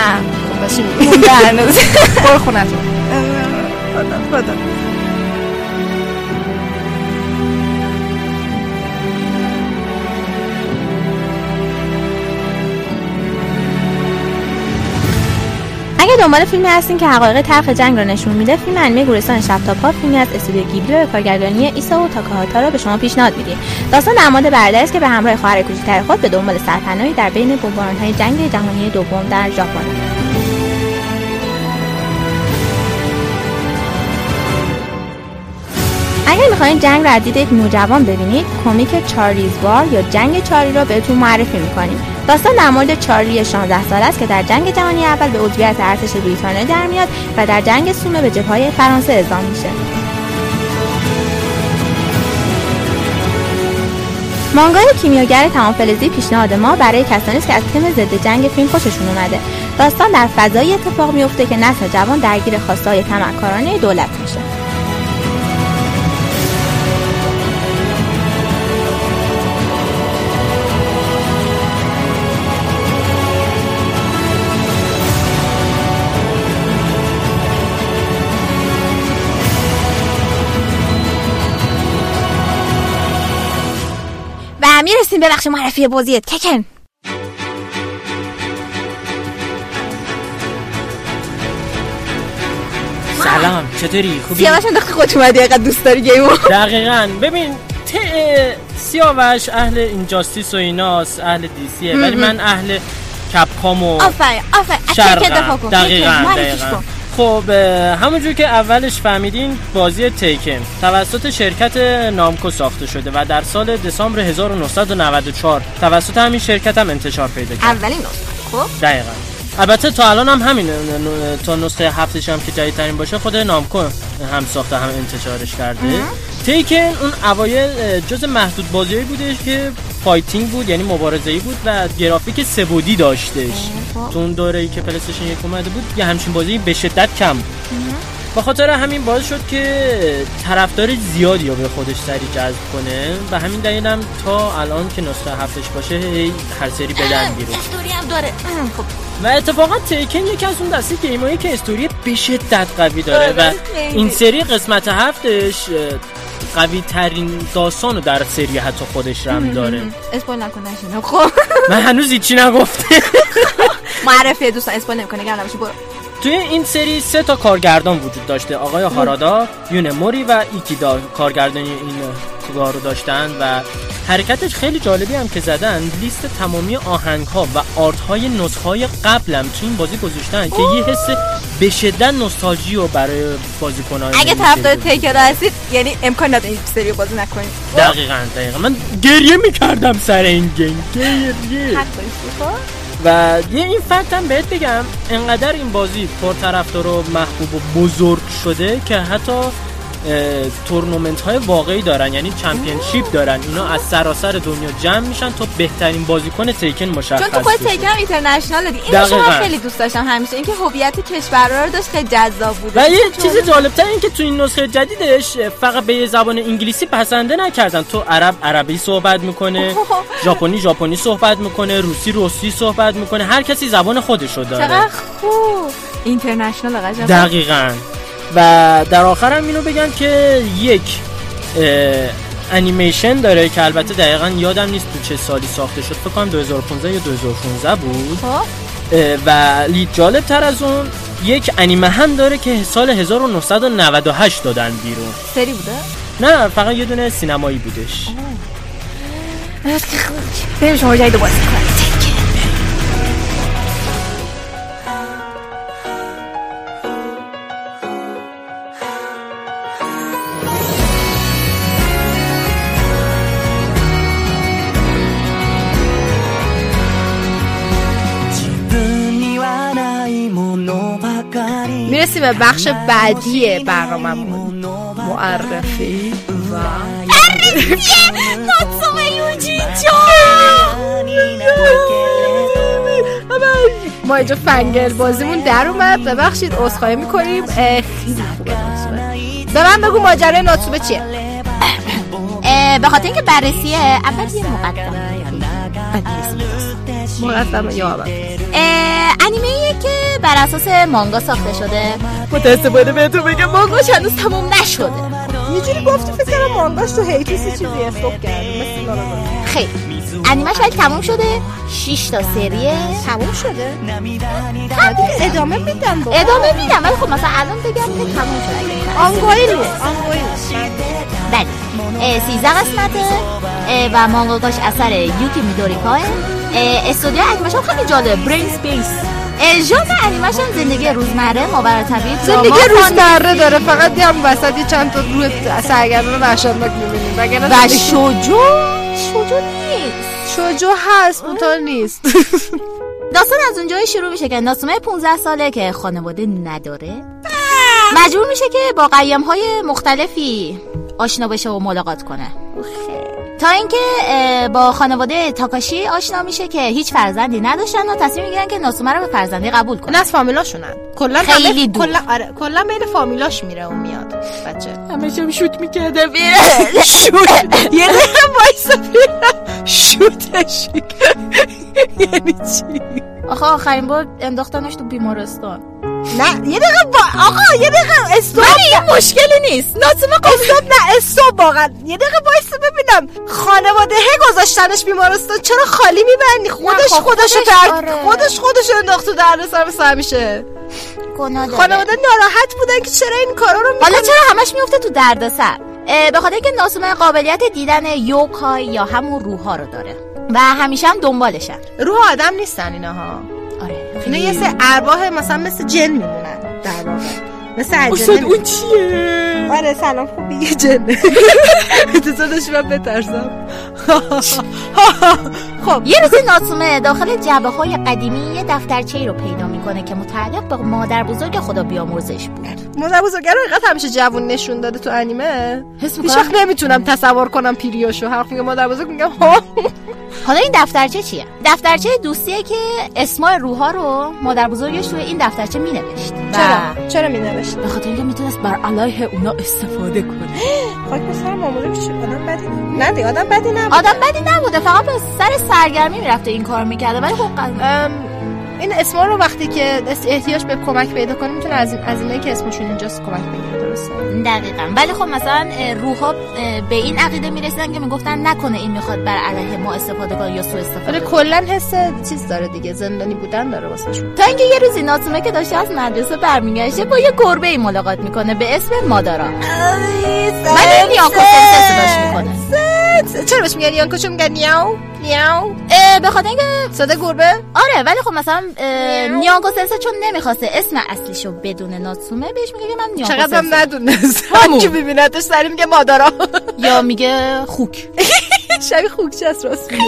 A: خب؟
C: مونده هنوز
A: برو خونتون
C: اگه دنبال فیلمی هستین که حقایق تلخ جنگ را نشون میده فیلم انیمه گورستان شب تا پا فیلمی از استودیو گیبلی و کارگردانی ایسا و تاکاهاتا را به شما پیشنهاد میدیم. داستان در مورد برادری است که به همراه خواهر کوچکتر خود به دنبال سرپناهی در بین بمبارانهای جنگ جهانی دوم در ژاپن. اگر می‌خواین جنگ را یک نوجوان ببینید کمیک چارلیز وار یا جنگ چارلی را بهتون معرفی می‌کنیم. داستان در مورد چارلی 16 سال است که در جنگ جهانی اول به عضویت ارتش بریتانیا در میاد و در جنگ سومه به جبهه فرانسه اعزام میشه. مانگای کیمیاگر تمام فلزی پیشنهاد ما برای کسانی است که از تم ضد جنگ فیلم خوششون اومده. داستان در فضایی اتفاق میفته که نسل جوان درگیر خواستهای تمکارانه دولت میشه. می‌رسیم به بخش معرفی بازی تکن
H: سلام چطوری؟ خوبی؟
C: سیاوش انداختی خودت اومدی اینقدر دوست داری گیمو
H: دقیقا. ببین ت... سیاوش اهل اینجاستیس و ایناس اهل دیسیه ولی من اهل کپکام و
C: آفرین آفرین.
H: دقیقا دقیقا. خب همونجور که اولش فهمیدین بازی تیکن توسط شرکت نامکو ساخته شده و در سال دسامبر 1994 توسط همین شرکت هم انتشار پیدا کرد.
C: اولین نسخه خب؟
H: دقیقا. البته تا الان هم همین تا نسخه هفتش هم که جدیدترین باشه خود نامکو هم ساخته هم انتشارش کرده. تیکن اون اوایل جز محدود بازیایی بودش که fighting بود یعنی مبارزه‌ای بود و گرافیک سه‌بعدی داشتش. تو اون دوره ای که پلیستشن یک اومده بود یه همچین بازی به شدت کم بود. به خاطر همین باعث شد که طرفدار زیادی رو به خودش سری جذب کنه و همین دلیل هم تا الان که نسخه هفتش باشه هی هر سری بدن بیرون
C: هم داره. خب.
H: و اتفاقا تیکن یکی از اون دسته گیمایی که استوری به شدت قوی داره و
C: آره،.
H: این سری قسمت هفتش قوی ترین داستان رو در سری حتی خودش رم داره.
C: اسپویل نکن نشینم. خب.
H: من هنوز هیچی نگفته
C: معرفی دوستان اسپویل نمی‌کنه نگران نباشی برو.
H: توی این سری سه تا کارگردان وجود داشته. آقای هارادا یونه موری و ایکیدا. کارگردانی این کار رو داشتن و حرکتش خیلی جالبی هم که زدن. لیست تمامی آهنگ ها و آرت های نسخه های قبلم تو این بازی گذاشتن که یه حس به شدت نوستالژی رو برای بازیکنان
C: اگه طرفدار تیکر هستید یعنی امکان نداره این سری بازی نکنید.
H: دقیقا دقیقا. من گریه می‌کردم سر این game. گریه. و یه این fact هم بهت بگم انقدر این بازی پرطرفدار و محبوب و بزرگ شده که حتی تورنمنت های واقعی دارن یعنی championship دارن اینا از سراسر دنیا جمع میشن تا بهترین بازیکن تیکن مشخص
C: چون تو خود هم international دادی اینو شما. خیلی دوست داشتم همیشه. اینکه هویت کشورها رو داشت خیلی جذاب بود
H: و یه چیز جالبتر این که تو این نسخه جدیدش فقط به زبان انگلیسی بسنده نکردن. تو عرب عربی صحبت می‌کنه ژاپنی ژاپنی صحبت می‌کنه روسی روسی صحبت می‌کنه. هر کسی زبان خودشو داره.
C: چقدر خوب. اینترنشنال قشنگ
H: دقیقا. و در آخر هم اینو بگم که یک انیمیشن داره که البته دقیقا یادم نیست تو چه سالی ساخته شد. فکر کنم 2015 یا 2016 بود.
C: خب.
H: و لید جالب تر از اون یک انیمه هم داره که سال 1998 دادن بیرون.
C: سری بوده؟
H: نه فقط یه دونه سینمایی بودش.
J: بریم شما جایی دوباره کنید.
A: به بخش بعدی برنامه‌مون. معرفی. و
J: ناتسومه یوجی
A: ما اینجا فنگل بازیمون در اومد. ببخشید عذرخواهی می‌کنیم. خیلی خوبه ناتسومه به من بگو ماجرای ناتسومه چیه؟
J: به خاطر اینکه بررسیه اول یه مقدمه.
A: مقدمه یا اول
J: انیمه که بر اساس مانگا ساخته شده.
A: متاسفانه بهتون بگم
J: مانگاش هنوز تموم نشده.
A: یه جوری گفتی فکر کنم مانگاش تو هیتوسی چیزی استوب کرد مثل
J: خیلی. انیمهش ولی تموم شده. 6 تا سریه.
A: تموم شده؟
J: تموم
A: ادامه میدم با.
J: ادامه میدم ولی خب مثلا الان بگم که تموم شده.
A: آنگویی نیست
J: بله. 13 قسمته. و مانگاکاش اثر یوکی میدوریکاه. استودیو هم خیلی جالب. برین سپیس. ژانر انیمش هم زندگی روزمره ماورا طبیعی
A: زندگی روزمره داره. فقط یه هم وسط یه چند تا روی سرگردان وحشتناک می‌بینیم.
J: و شوجو شوجو نیست.
A: شوجو هست اونطور نیست.
J: داستان از اونجایی شروع میشه که ناسومه 15 ساله که خانواده نداره. مجبور میشه که با قیم های مختلفی آشنا بشه و ملاقات کنه. تا اینکه با خانواده تاکاشی آشنا میشه که هیچ فرزندی نداشتن و تصمیم می‌گیرن که ناسومه رو به فرزندی قبول کنن.
A: از فامیلاشونن. کلا
J: خیلی دور.
A: کلا آره کلا بین فامیلاش میره و میاد. بچه.
J: همه هم شوت می‌کرده.
A: شوت. یه دقیقه وایسا. شوتش. یعنی چی
J: آخه آخرین بار انداختنش تو بیمارستان.
A: نه یه دقیقه با... آقا یه دقیقه استوب.
J: این مشکلی نیست. ناسومه
A: استوب نه استوب واقعا. یه دقیقه وایسا ببینم. خانواده گذاشتنش بیمارستان. چرا خالی میبندی؟ خودش
J: خب
A: خودشو
J: خودش
A: ترک
J: آره.
A: خودش خودشو انداخت تو دردسر
J: گناه داره.
A: خانواده ناراحت بودن که چرا این کارا رو
J: حالا چرا همش میفته تو دردسر؟ به خاطر اینکه ناسومه قابلیت دیدن یوکای یا همون روحا رو داره. و همیشه هم دنبالشن.
A: روح آدم نیستن اینها.
J: آره.
A: اینا یه سه ارواح مثلا مثل جن میمونن در واقع. مثل عجله
H: اون چیه؟
A: آره سلام خوبی؟ یه جنه. اجازه داشتی من بترسم. خب.
J: یه روزی ناتسومه داخل جبه های قدیمی یه دفترچه رو پیدا می‌کنه که متعلق به مادر بزرگ خدا بیامرزش بود.
A: مادر بزرگه رو اینقدر همیشه جوون نشون داده تو انیمه؟
J: حس
A: هیچ وقت نمی‌تونم تصور کنم پیریاشو. حرف میگه مادر بزرگ میگم ها.
J: حالا این دفترچه چیه؟ دفترچه دوستیه که اسمای روحا رو مادر بزرگش توی این دفترچه مینوشت. و
A: چرا؟ چرا مینوشت؟
J: به خاطر اینکه می‌تونست بر علیه اونا استفاده کنه.
A: خاک به سر مامورا میشه آدم بدی نه آدم بدی نبود
J: آدم بدی نبوده فقط به سر سرگرمی می‌رفته این کار می‌کرده ولی خب
A: این اسما رو وقتی که احتیاج به کمک پیدا کنه می‌تونه از این از اینایی که اسمشون اینجاست کمک بگیره درسته؟
J: دقیقا. ولی خب مثلا روحا به این عقیده می‌رسیدن که می‌گفتن نکنه این می‌خواد بر علیه ما استفاده کنه یا سوء استفاده
A: آره کلا حس چیز داره دیگه زندانی بودن داره واسه شون
J: تا اینکه یه روزی ناتومه که داشته از مدرسه برمیگشته با یه گربه ای ملاقات می‌کنه به اسم مادارا ولی نیاکو صداش می‌کنه
A: چرا بهش میگن یانکو چون میگن نیاو نیاو
J: اه، به خاطر اینکه
A: صدا گربه.
J: آره ولی خب مثلا اه، نیانکو سنسه چون نمی‌خواسته اسم اصلیشو بدون ناتسومه بهش میگه که من نیانکو
A: چقدر هم ندونست. کی ببینتش سری میگه مادارا
J: یا میگه خوک.
A: شبیه خوکچه است راست میگه.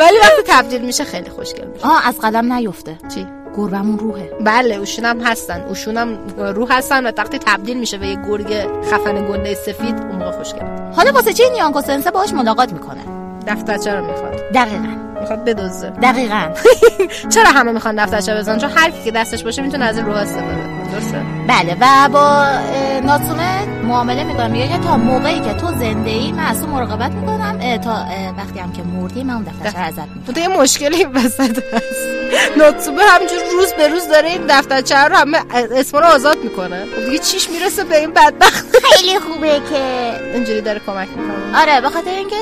A: ولی وقتی تبدیل میشه خیلی خوشگل میشه.
J: آه از قلم نیفته.
A: چی؟
J: گربمون روحه.
A: بله اوشون هم هستن. اوشون هم روح هستن و وقتی تبدیل میشه به یه گرگ خفن گنده سفید اون موقع خوشگل
J: حالا واسه چی نیانکو سنسه باهاش ملاقات می‌کنه؟
A: دفترچه رو می‌خواد.
J: دقیقا.
A: می‌خواد بدزده
J: دقیقا.
A: چرا همه می‌خوان دفترچه بزنن؟ چون هر کی که دستش باشه می‌تونه از این روح استفاده کنه. درسته؟
J: بله و با اه، ناتسومه معامله می‌کنم. میگه تا موقعی که تو زنده ای من از تو مراقبت می‌کنم. تا وقتی هم که مردی من اون دفترچه رو ازت می‌کنم
A: تو یه مشکلی وسط هست. ناتسوبه همینجور روز به روز داره این دفترچه رو همه اسما رو آزاد می‌کنه. خب دیگه چیش می‌رسه به این بدبخت؟
J: خیلی خوبه که.
A: اینجوری داره کمک می‌کنه.
J: آره به خاطر اینکه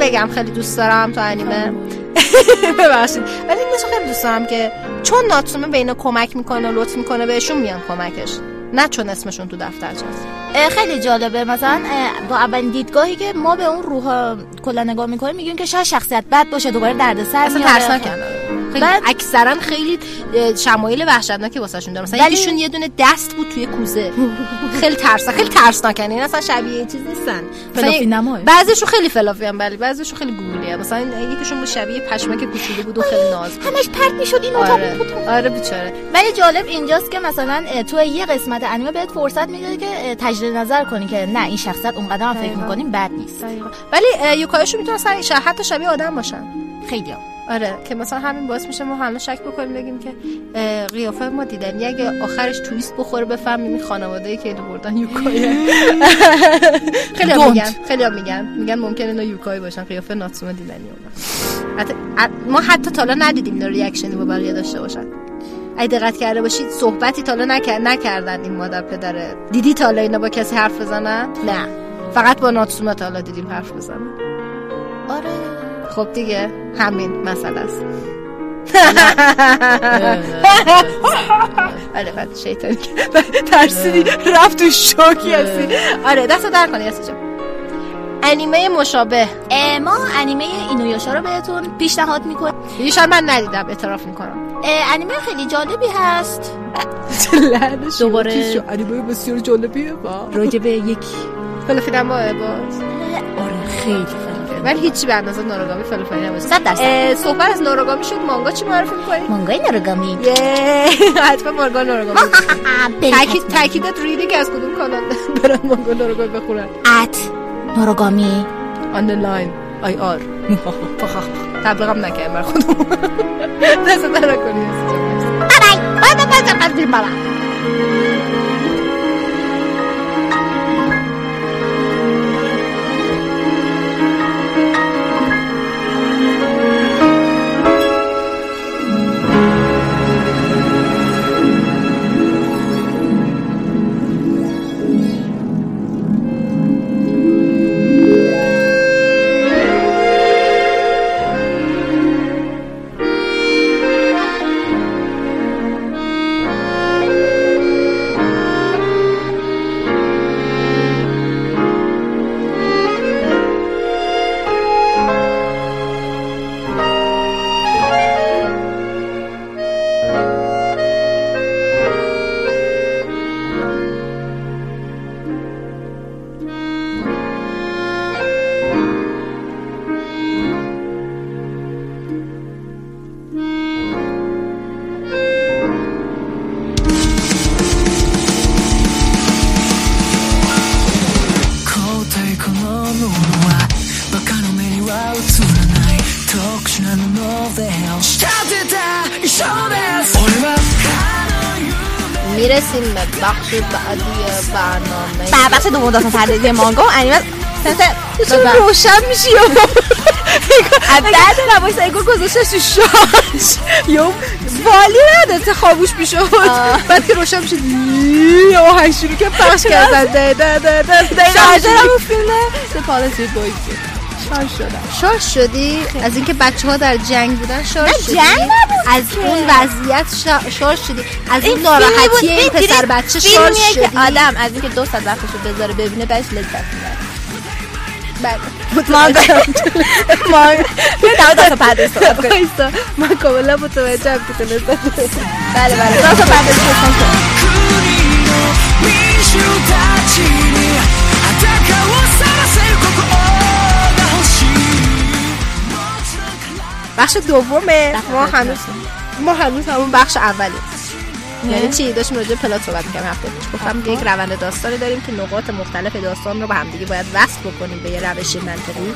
A: بگم خیلی دوست دارم تو انیمه. ببخشید. ولی اینو خیلی دوست دارم که چون ناتسومه به اینا کمک می‌کنه و لطف می‌کنه بهشون میان کمکش. نه چون اسمشون تو دفترچه هست.
C: اه، خیلی جالبه. مثلا با اولین دیدگاهی که ما به اون روح کلا نگاه می‌کنیم میگیم که شاید شخصیت بد باشه دوباره دردسر
A: اصلا
C: میاره
A: ترسناکن خیلی اکثرا خیلی شمایل وحشتناکی واسهشون داره مثلا
C: ولی-
A: یکیشون یه دونه دست بود توی کوزه. خیلی ترسناک خیلی ترسناکن. این اصلا شبیه یه چیز نیستن.
C: فلافی نمای.
A: بعضیشون خیلی فلافی هم ولی بعضیشون خیلی گوگلیه مثلا یکیشون بود شبیه پشمک کوچولو بود و خیلی ناز بود.
C: همش پرت می‌شد این اتاق
A: آره.
C: اتاق.
A: آره بیچاره.
C: ولی جالب اینجاست که مثلا تو یه قسمت انیمه بهت فرصت میده که اه، تجدید نظر کنی که نه این شخصیت اونقدر هم فکر
A: دقیقاً.
C: می‌کنیم بد نیست.
A: ولی اه، یوکایشو می‌تونن سر ش- حتی شبیه آدم باشن.
C: خیلی
A: آره که مثلا همین باعث میشه ما همه شک بکنیم بگیم که قیافه ما دیدن اگه آخرش تویست بخوره بفهمیم این خانواده که اینو بردن یوکایه. خیلی هم. میگن خیلی هم میگن. میگن ممکنه اینا یوکای باشن قیافه ناتسومه دیدنی اونا. حتی ا- ما حتی تالا ندیدیم اینا ریاکشنی با بقیه داشته باشن. اگه دقت کرده باشید صحبتی تالا نکر... نکردن این مادر پدره دیدی تالا اینا با کسی حرف بزنن؟ نه. فقط با ناتسومه تالا دیدیم حرف بزنن.
C: آره.
A: خب دیگه همین مسئله است. آره بعد شیطانی که- ترسیدی رفت تو شوکی هستی. آره. دست در کنی هستی انیمه مشابه.
C: ما انیمه اینویاشا رو بهتون پیشنهاد می‌کنیم.
A: یه من ندیدم اعتراف می‌کنم.
C: انیمه خیلی جالبی هست.
A: دوباره
C: انیمه
A: بسیار جالبیه با
C: راجع به یک
A: نماه باز
C: آره خیلی
A: ولی هیچی به اندازه ناراگامی فلافلی نباشه
C: صد درصد.
A: اه، صحبت از ناراگامی شد. مانگا چی معرفی می‌کنی؟
C: مانگای ناروگامی
A: یه حتما مانگا ناراگامی. تاکید تاکیدت ریده که از کدوم کانال برن مانگا ناراگامی بخونن
C: ات. ناروگامی
A: آن لاین آی آر تبلیغم نکردیم بر خودمون دست در کنی
C: بای بای بای بای بای بای
A: بخش بعدی برنامه.
C: بعد بخش دوم داستان پردازی مانگا و انیمه
A: چون روشن میشی یا بعد نباش سایگو گذاشتش تو شارژ یا والی نداره خاموش می‌شد بعد که روشن می‌شد یه آهنگ شروع که پخش کردن ده ده ده ده ده
C: شارژرم اون فیلمه The Policy Boys
A: شارژ شدم. شارژ شدی؟ از اینکه بچه ها در جنگ بودن شارژ
C: نه،
A: شدی؟
C: جنگ
A: از
C: که.
A: اون وضعیت شا- شارژ شدی؟ از
C: این
A: اون ناراحتی. این پسر؟ بچه
C: فیلمیه
A: شدی؟
C: که آدم از اینکه دو ساعت وقتشو بذاره ببینه بعدش لذت می‌بره.
A: بله.
C: نه داستان پردازی صحبت کنیم.
A: وایسا من کاملا بخش دومه. ما هنوز ما هنوز همون بخش اولی یعنی چی؟ داشتیم راجع پلات صحبت می‌کردیم هفته پیش. گفتم یک روند داستانی داریم که نقاط مختلف داستان رو با همدیگه باید وصل بکنیم به یه روش منطقی.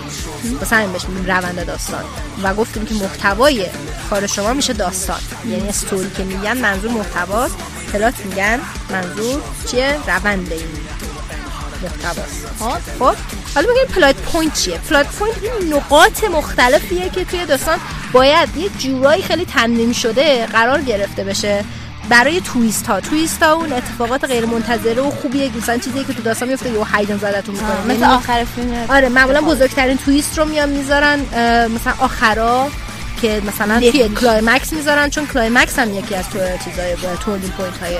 A: واسه همین بهش روند داستان. و گفتیم که محتوای کار شما میشه داستان. یعنی استوری که میگن منظور محتواست. پلات میگن منظور چیه؟ روند این محتواست. خب. خب؟ حالا بگیم plot point چیه؟ plot point این نقاط مختلفیه که توی داستان باید یه جورایی خیلی تنظیم شده قرار گرفته بشه برای twist ها twist ها اون اتفاقات غیر منتظره و خوبیه مثلا چیزی که تو داستان میفته یه هیجان زدتون می‌کنه.
C: مثل آخر فیلم
A: آره معمولا بزرگترین twist رو میان می‌ذارن مثلا آخرا که مثلا توی. climax می‌ذارن چون climax هم یکی از تو چیزای turning point های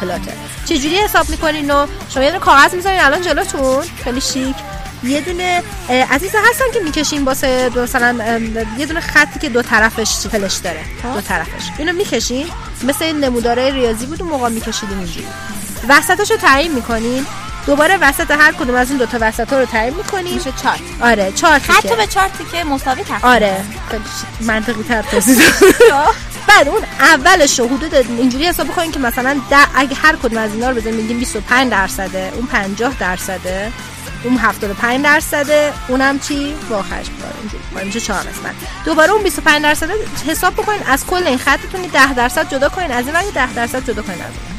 A: plot ه. چجوری حساب می‌کنین و شما یه کاغذ می‌ذارین الان جلوتون؟ خیلی شیک. یه دونه اه، عزیزا هستن که می‌کشین واسه دو- مثلا یه دونه خطی که دو طرفش فلش داره. دو طرفش. اینو می‌کشین مثل این نموداره ریاضی بود موقع میکشیدیم اینجوری. وسطش رو تعیین می‌کنین دوباره وسط هر کدوم از این دوتا وسط رو تعیین می‌کنین
C: میشه چارت.
A: آره چهار تیکه.
C: حتی به چارتی که مساوی تقسیم
A: آره. منطقی تر توضیح دادم. بعد اون اولش حدود اینجوری حساب بکنین که مثلا ده اگه هر کدوم از اینا رو بزنیم میگیم 25 درصده اون 50 درصده. اون 75 درصده اونم چی؟ با آخرش بار اینجوری. بار میشه 4 قسمت دوباره اون 25 درصده حساب بکنین از کل این خطتون 10 درصد جدا کنین از این ور 10 درصد جدا کنین از اون.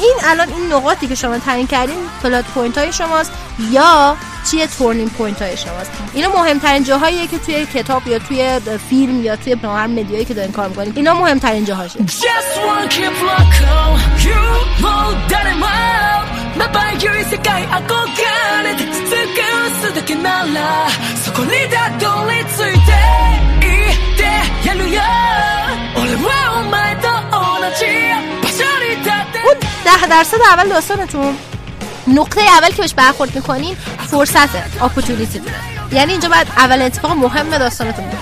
A: این الان این نقاطی که شما تعیین کردین plot point های شماست یا چیه turning point های شماست؟ اینا مهمترین جاهاییه که توی کتاب یا توی فیلم یا توی هر مدیایی که دارین کار می‌کنین اینا مهمترین جاهاشه.
E: Just
A: ده درصد اول داستانتون. نقطه اول که بهش برخورد می‌کنین فرصته opportunity یعنی اینجا باید اول اتفاق مهم داستانتون بود.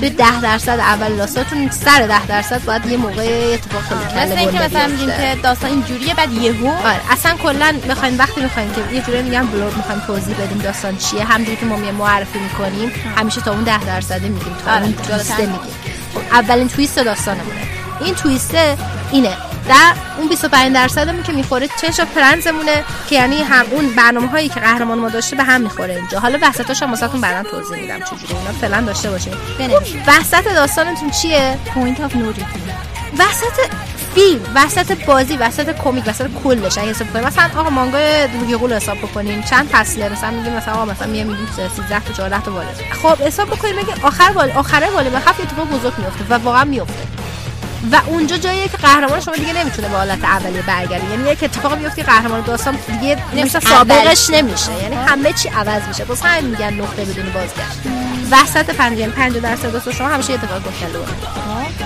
A: به ده درصد اول داستانتون سر ده درصد باید یه موقع اتفاق کله
C: مثل اینکه مثلا میگیم. که داستان اینجوریه بعد یهو
A: آره اصلا کلا بخواین وقتی می‌خواین که یه جوری میگم بلوگ می‌خوایم توضیح بدیم داستان چیه. همونجوری که ما معرفی می‌کنیم همیشه تا اون ده درصده میگیم تا
C: آره،
A: اون.
C: twist
A: ه میگیم. خب، اولین twist داستانمونه. این twist ه اینه. در اون 25 درصدمون که می‌خوره change of plans مونه که یعنی هم اون برنامه هایی که قهرمان ما داشته به هم می‌خوره اینجا. حالا وسطاش هم واسهتون بعدا توضیح میدم چجوری اینا فعلا داشته باشین.
C: بنویسید.
A: وسط داستانتون چیه؟
C: point of no
A: وسط فیلم وسط بازی وسط کمیک وسط کلش. اگه حساب کنیم مثلا آقا مانگای یغول حساب بکنین چند فصله؟ مثلا میگیم مثلا آقا مثلا میگیم 13 تا 14 تا وارد خب حساب بکنیم اگه آخر وال آخره وال هفت اتفاق بزرگ میفته و واقعا میفته و اونجا جاییه که قهرمان شما دیگه نمی‌تونه به حالت اولیه برگرده. یعنی یک اتفاق میفته که قهرمان داستان دیگه مثل سابقش نمیشه. یعنی همه چی عوض میشه. واسه همین میگن نقطه بدون بازگشت. وسط 50 50 درصد داستان شما همیشه اتفاق گفتلو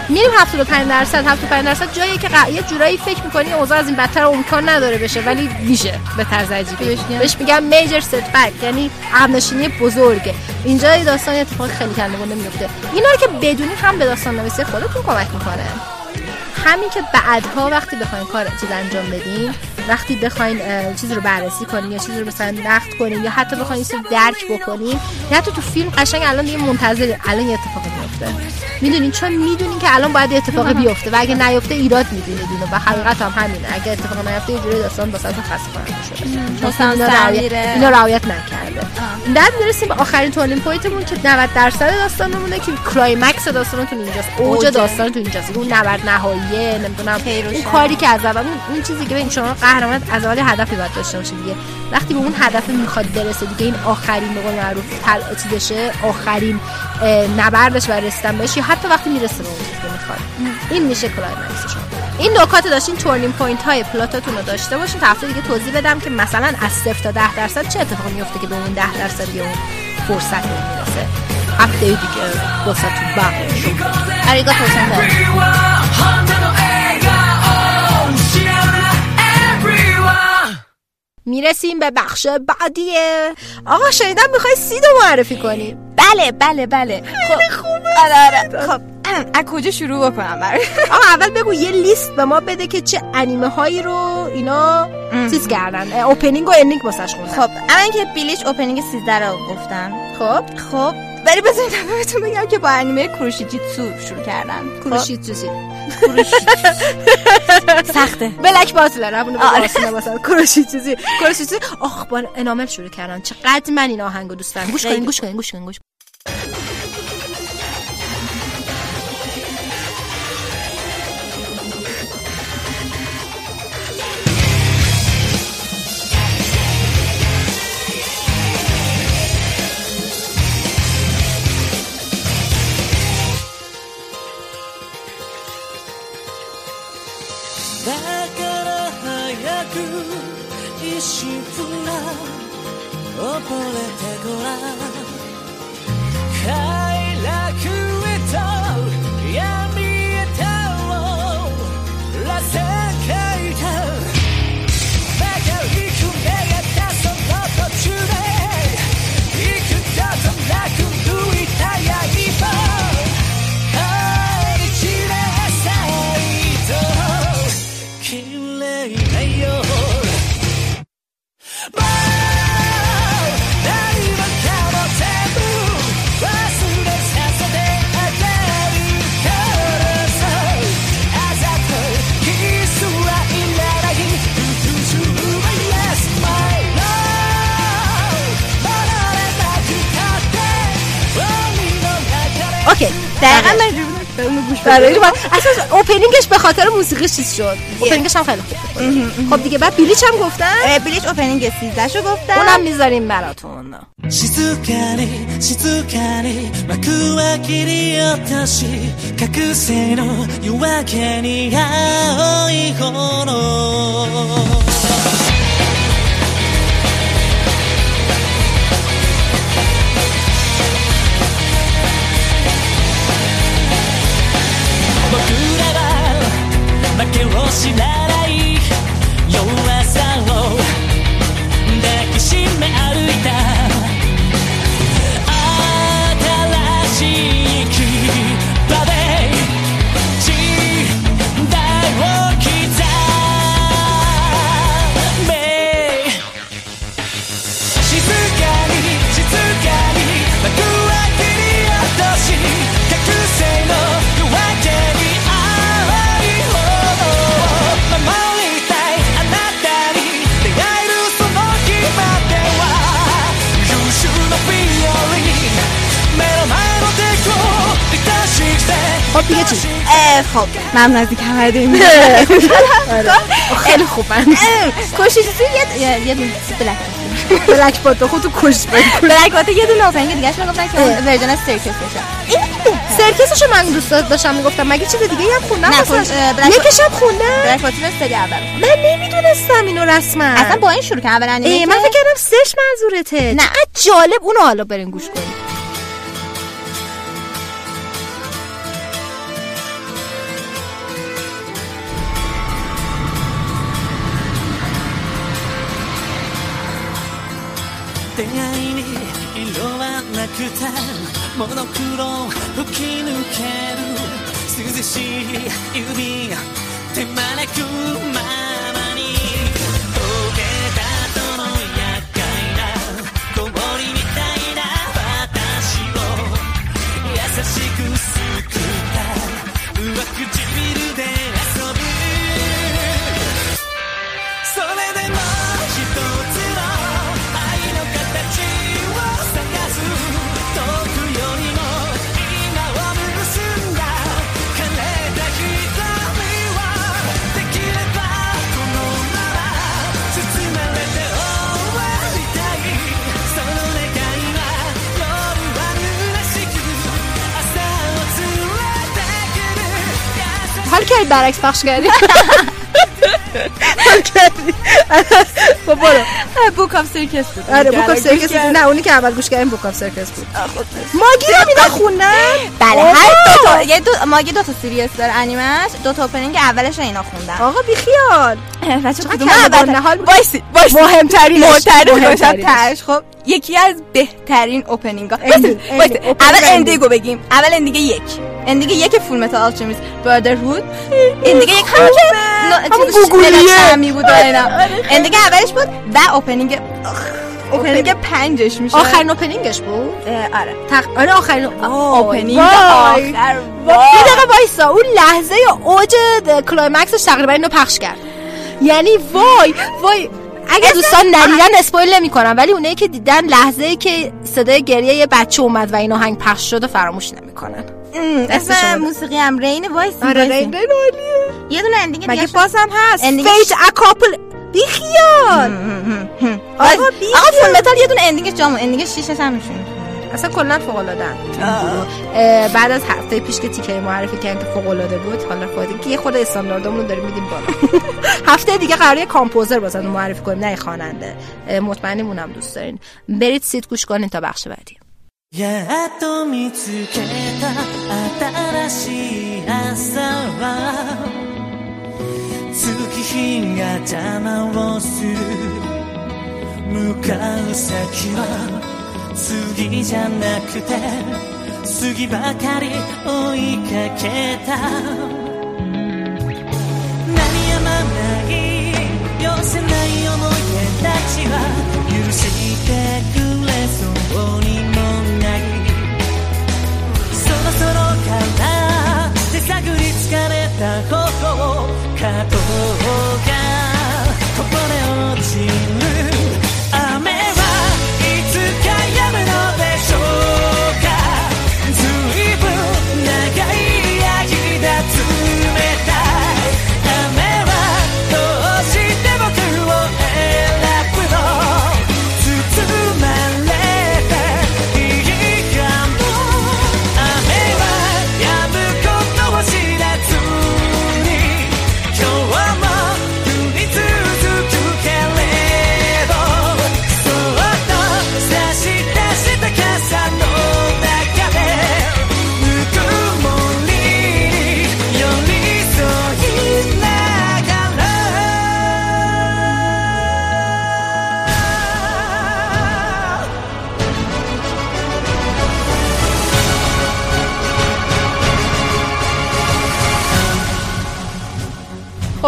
A: میریم 75 درصد 75 درصد جایی که ق- یه جورایی فکر می‌کنی اوضاع از این بدتر امکان نداره بشه ولی میشه به طرز عجیبی. بهش میگم میجر ست بک یعنی عقب‌نشینی بزرگه. اینجا داستان اتفاق خیلی کنده نمیفته اینا رو که بدونی هم به داستان نویسی خودتون کمک می‌کنه. همین که بعدها وقتی بخواین کار چیز انجام بدین وقتی بخواین چیز رو بررسی کنین یا چیز رو مثلا نقد کنین یا حتی بخواین چیز رو درک بکنین یا حتی تو فیلم قشنگ الان دیگه منتظر الان یه اتفاقی میفته می‌دونین؟ چون می‌دونین که الان باید اتفاقی بیفته و اگه نیفته ایراد می‌بینید اینو و حقیقت هم همینه. اگه اتفاق نیفته یه جوری داستان واسهتون خسته کننده شده اینا رعایت- نکرده. بعد می‌رسیم به آخرین turning point مون که 90 درصد داستانمونه که climax داستانتون اینجاست. اوج. داستانتون اینجاست. اون نبرد نهاییه نمی‌دونم. اون کاری که از اول اون, اون چیزی که ببین شما قهرمان از اول هدفی باید داشته باشه دیگه. وقتی به اون هدف می‌خواد برسه دیگه این آخرین به قول معروف چیزشه آخرین نبردش برای رسیدن بهش یا حتی وقتی می‌رسه به اون می‌خواد. این میشه climax شما. این نکات داشتین turning point های plot اتون رو داشته باشین. تا هفته دیگه توضیح بدم که مثلا از 0 تا 10 درصد چه اتفاقی میفته که به اون 10 درصد یا اون فرصت رو می‌رسه. هفته دیگه واسه تو باقی.
E: ありがとう
A: می‌رسیم به بخش بعدیه. آقا شنیدم می‌خوای SID و معرفی کنی.
C: بله بله بله. خب. آره آره. خب. از کجا شروع بکنم برای؟
A: آقا اول بگو یه لیست به ما بده که چه انیمه هایی رو اینا چیز کردن. opening و ending واسش خوندن.
C: خب. اما اینکه Bleach opening 13 رو گفتن.
A: خب.
C: خب. ولی بذارید اول بهتون بگم که با انیمه Kuroshitsuji شروع کردن.
A: کروشیت چیزی
C: سخته.
A: بلک باتلر همونو
C: آره.
A: مثلا کروشیت چیزی. کروشیت چیزی. آخ با انامل شروع کردن چقدر من این آهنگو دوست دارم. گوش کنین
C: خیلی.
A: گوش کنین گوش کنین گوش
E: 溺れてごらん。快楽
A: برای
C: بده
A: من اصلا اوپنینگش به خاطر موسیقی چیز شد اوپنینگش هم خیلی خوب بود. خب دیگه بعد بیلیچ هم گفتن
C: اه، بلیچ اوپنینگ 13 شو گفتم
A: اونم میذاریم براتون
E: 静かに静かに幕は切り落とし覚醒の夜明けに青い炎 負けを知らない
A: دیگه چی؟
C: خب. ممنون از اینکه همه داریم
A: خیلی خوبن
C: کشیشی یه یه- یه دونه بلک
A: بلک بات خودتو کش بگو
C: بلک بات یه دونه اوپنینگ دیگه شو گفتن که ورژن سرکس بشه
A: سرکسشو من دوست داشتم می‌گفتم. مگه چیز دیگه هم خوندم؟
C: نه،
A: مثلا؟
C: کن- اه، بلک-
A: یکش هم خوندم.
C: بلک بات سری اول
A: من نمی‌دونستم اینو رسما.
C: اصلا با این شروع کردم اول
A: من فکر کردم سش منظورته.
C: نه.
A: جالب. اونو حالا برین گوش کنیم.
E: 出会いに色はなくてモノクロ吹き抜ける涼しい指手招くま
A: کردی برعکس پخش کردی. خب برو.
C: Book of Circus بود.
A: آره Book of Circus بود. نه اونی که اول گوش کردیم Book of Circus بود. Magi هم اینا خوندن
C: بله! هر دو تا یه دو ماگه دو تا series داره انیمش دو تا opening اولش رو اینا خوندن
A: آقا بیخیال.
C: بچه
A: چقدر
C: کدوم اول. وایسی وایسی. مهمترین. تش خب. یکی از بهترین opening ها. اول
A: ending
C: و بگیم. اول ending یک. ending یک Fullmetal Alchemist Brotherhood ending یک همون که بود و اینا. ending اولش بود و opening opening پنجش میشه.
A: آخرین opening ش
C: بود؟ آره.
A: تق... آره آخرین
C: opening
A: وای.
C: آخر.
A: یه دقیقه وایسا اون لحظه اوج climax ش تقریبا اینو پخش کرد. یعنی وای وای. اگه دوستان ندیدن spoil نمی کنم ولی اونایی که دیدن لحظه ای که صدای گریه یه بچه اومد و این آهنگ پخش شد و فراموش نمی‌کنن.
C: اسم. موسیقی هم رین وایس
A: آره رین رین عالیه.
C: یه دونه اندیگ
A: مگه بازم هست.
C: اندینگ
A: فیت اکاپل بیخیال آقا
C: آقا
A: بیخیال.
C: فول متال یه دونه اندینگش جامون اندینگش شیشش هم میشونه
A: اصلا کلا فوق العاده بعد از هفته پیش که تیکه معرفی کردن که فوق العاده بود حالا فایده که یه خود استانداردمون رو داریم میدیم بالا هفته دیگه قراره کامپوزر واسه معرفی کنیم نه یه خواننده اه، مطمئنیم اونم دوست دارین برید سیت گوش کنین تا بخش بعدی
E: やっと見つけた新しい朝は月日が邪魔をする向かう先は 次じゃなくて次ばかり追いかけた。鳴りやまない寄せない思い出たちは許してくれそうにもない。そろそろから手探り疲れた頬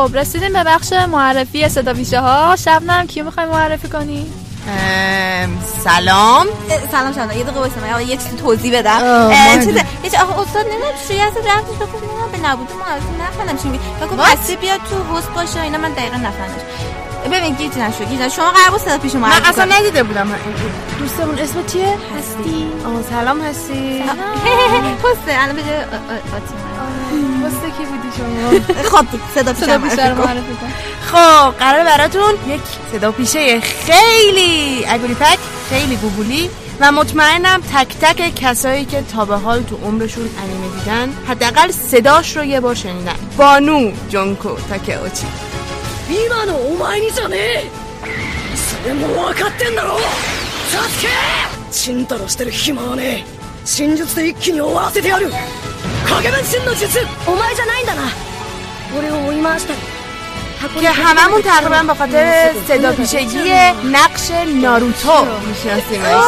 K: خب رسیدیم به بخش معرفی صدا ها شبنم کیو می‌خوای معرفی کنی؟
C: سلام. سلام سلام یه دقیقه واسه من یه چیزی توضیح بدم. اه، چیزه هیچ آخه استاد نمی‌دونم چی هست رفتش. بگو نمی‌دونم به نبوده معرفی نفهمیدم چی میگه بگو هستی بیاد تو هست باشه اینا من دقیقا نفهمیدم. ببین گیج نشو گیج نشو. شما قرار بود صدا پیش
L: من اصلا. ندیده بودم. دوستمون اسم چیه؟
C: هستی.
L: آه سلام هستی.
C: هسته الان آ- آتیما
L: هسته کی بودی شما؟
C: خب صدا پیش. معرفی کن.
L: خب قرار براتون یک صدا پیشه خیلی اگولی پک خیلی گوگولی و مطمئنم تک تک کسایی که تا به حال تو عمرشون انیمه دیدن حداقل صداش رو یه بار شنیدن. بانو جونکو تاکئوچی
M: 今のお前にじゃねえそれも分かってんだろサスケチンタロしてる暇はねえ真術で一気に終わらせてやる影分身の術お前じゃないんだな俺を追い回したり
L: که هممون تقریبا به خاطر صدا پیشگی نقش ناروتو میشناسیمش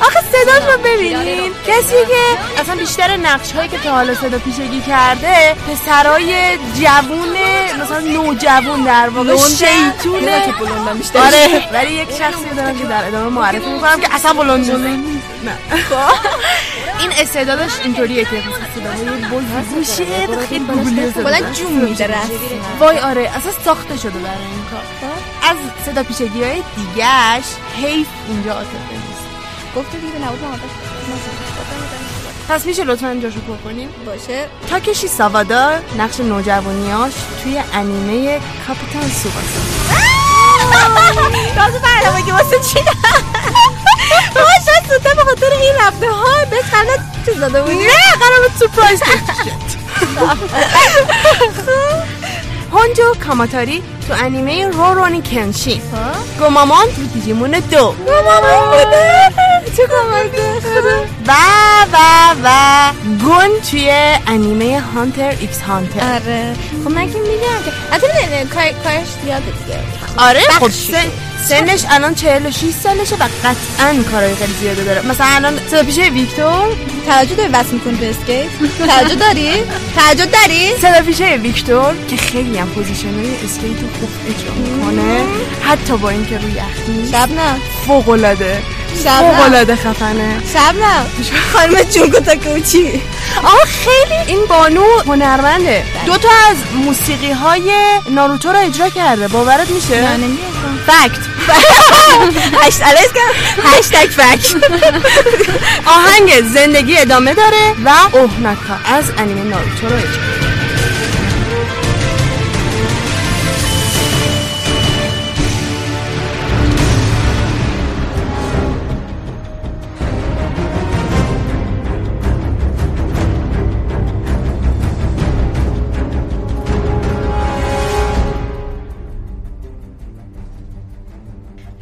L: آخه صداش رو ببینین. کسی که اصلا بیشتر نقش هایی که تا حالا صدا پیشگی کرده پسرای جوون مثلا نوجوون در واقع شیطونه. آره ولی یک شخصی دارم که در ادامه معرفی می‌کنم که اصلا بلند نه. این استعدادش اینطوریه که صداهای بلند میشه. خیلی صدا
C: کلا جون میده رسم
L: وای آره اصلا ساخته شده برای این کار. از صدا پیشگی های دیگهش حیف اینجا نیست
C: گفته دیگه نبود محبت
L: پس میشه لطفا جاشو پر کنیم؟
C: باشه.
L: تاکشی ساوادا نقش نوجوانیاش توی انیمه کاپیتان سوباسا
C: تازه برنامه که واسه چی شاید زودتر به خاطر این رفته ها بهش قبلا چیز داده بودی
L: نه قرار بود سورپرایز هونجو کاماتاری تو انیمه Rurouni Kenshin Gomamon تو Digimon دو
C: چه کامنته
L: و و و گون توی انیمه Hunter x Hunter
C: آره خب من که میگم که کار- کارش زیاده دیگه
L: آره خب سنش الان 46 سالشه و قطعا کارهای خیلی زیاده داره. مثلا الان صدا پیشه ویکتور.
C: توجه داری وصل می‌کنی به اسکیت؟ توجه داری؟ توجه داری؟
L: صدا پیشه ویکتور که خیلی هم پوزیشنهای اسکیت رو خوب اجرا می‌کنه. حتی با اینکه روی یخ نیست.
C: شبنم
L: فوق العاده فوق
C: شبنم
L: العاده خفنه.
C: شبنم خانم جونکو تاکئوچی
L: آه خیلی این بانو هنرمنده. دو تا از موسیقی های ناروتو رو اجرا کرده. باورت میشه؟
C: نه نمی‌دونم.
L: فکت.
C: هشت هشتگ فک
L: آهنگ زندگی ادامه داره و اوهناکا از انیمه ناروتو رو اجرا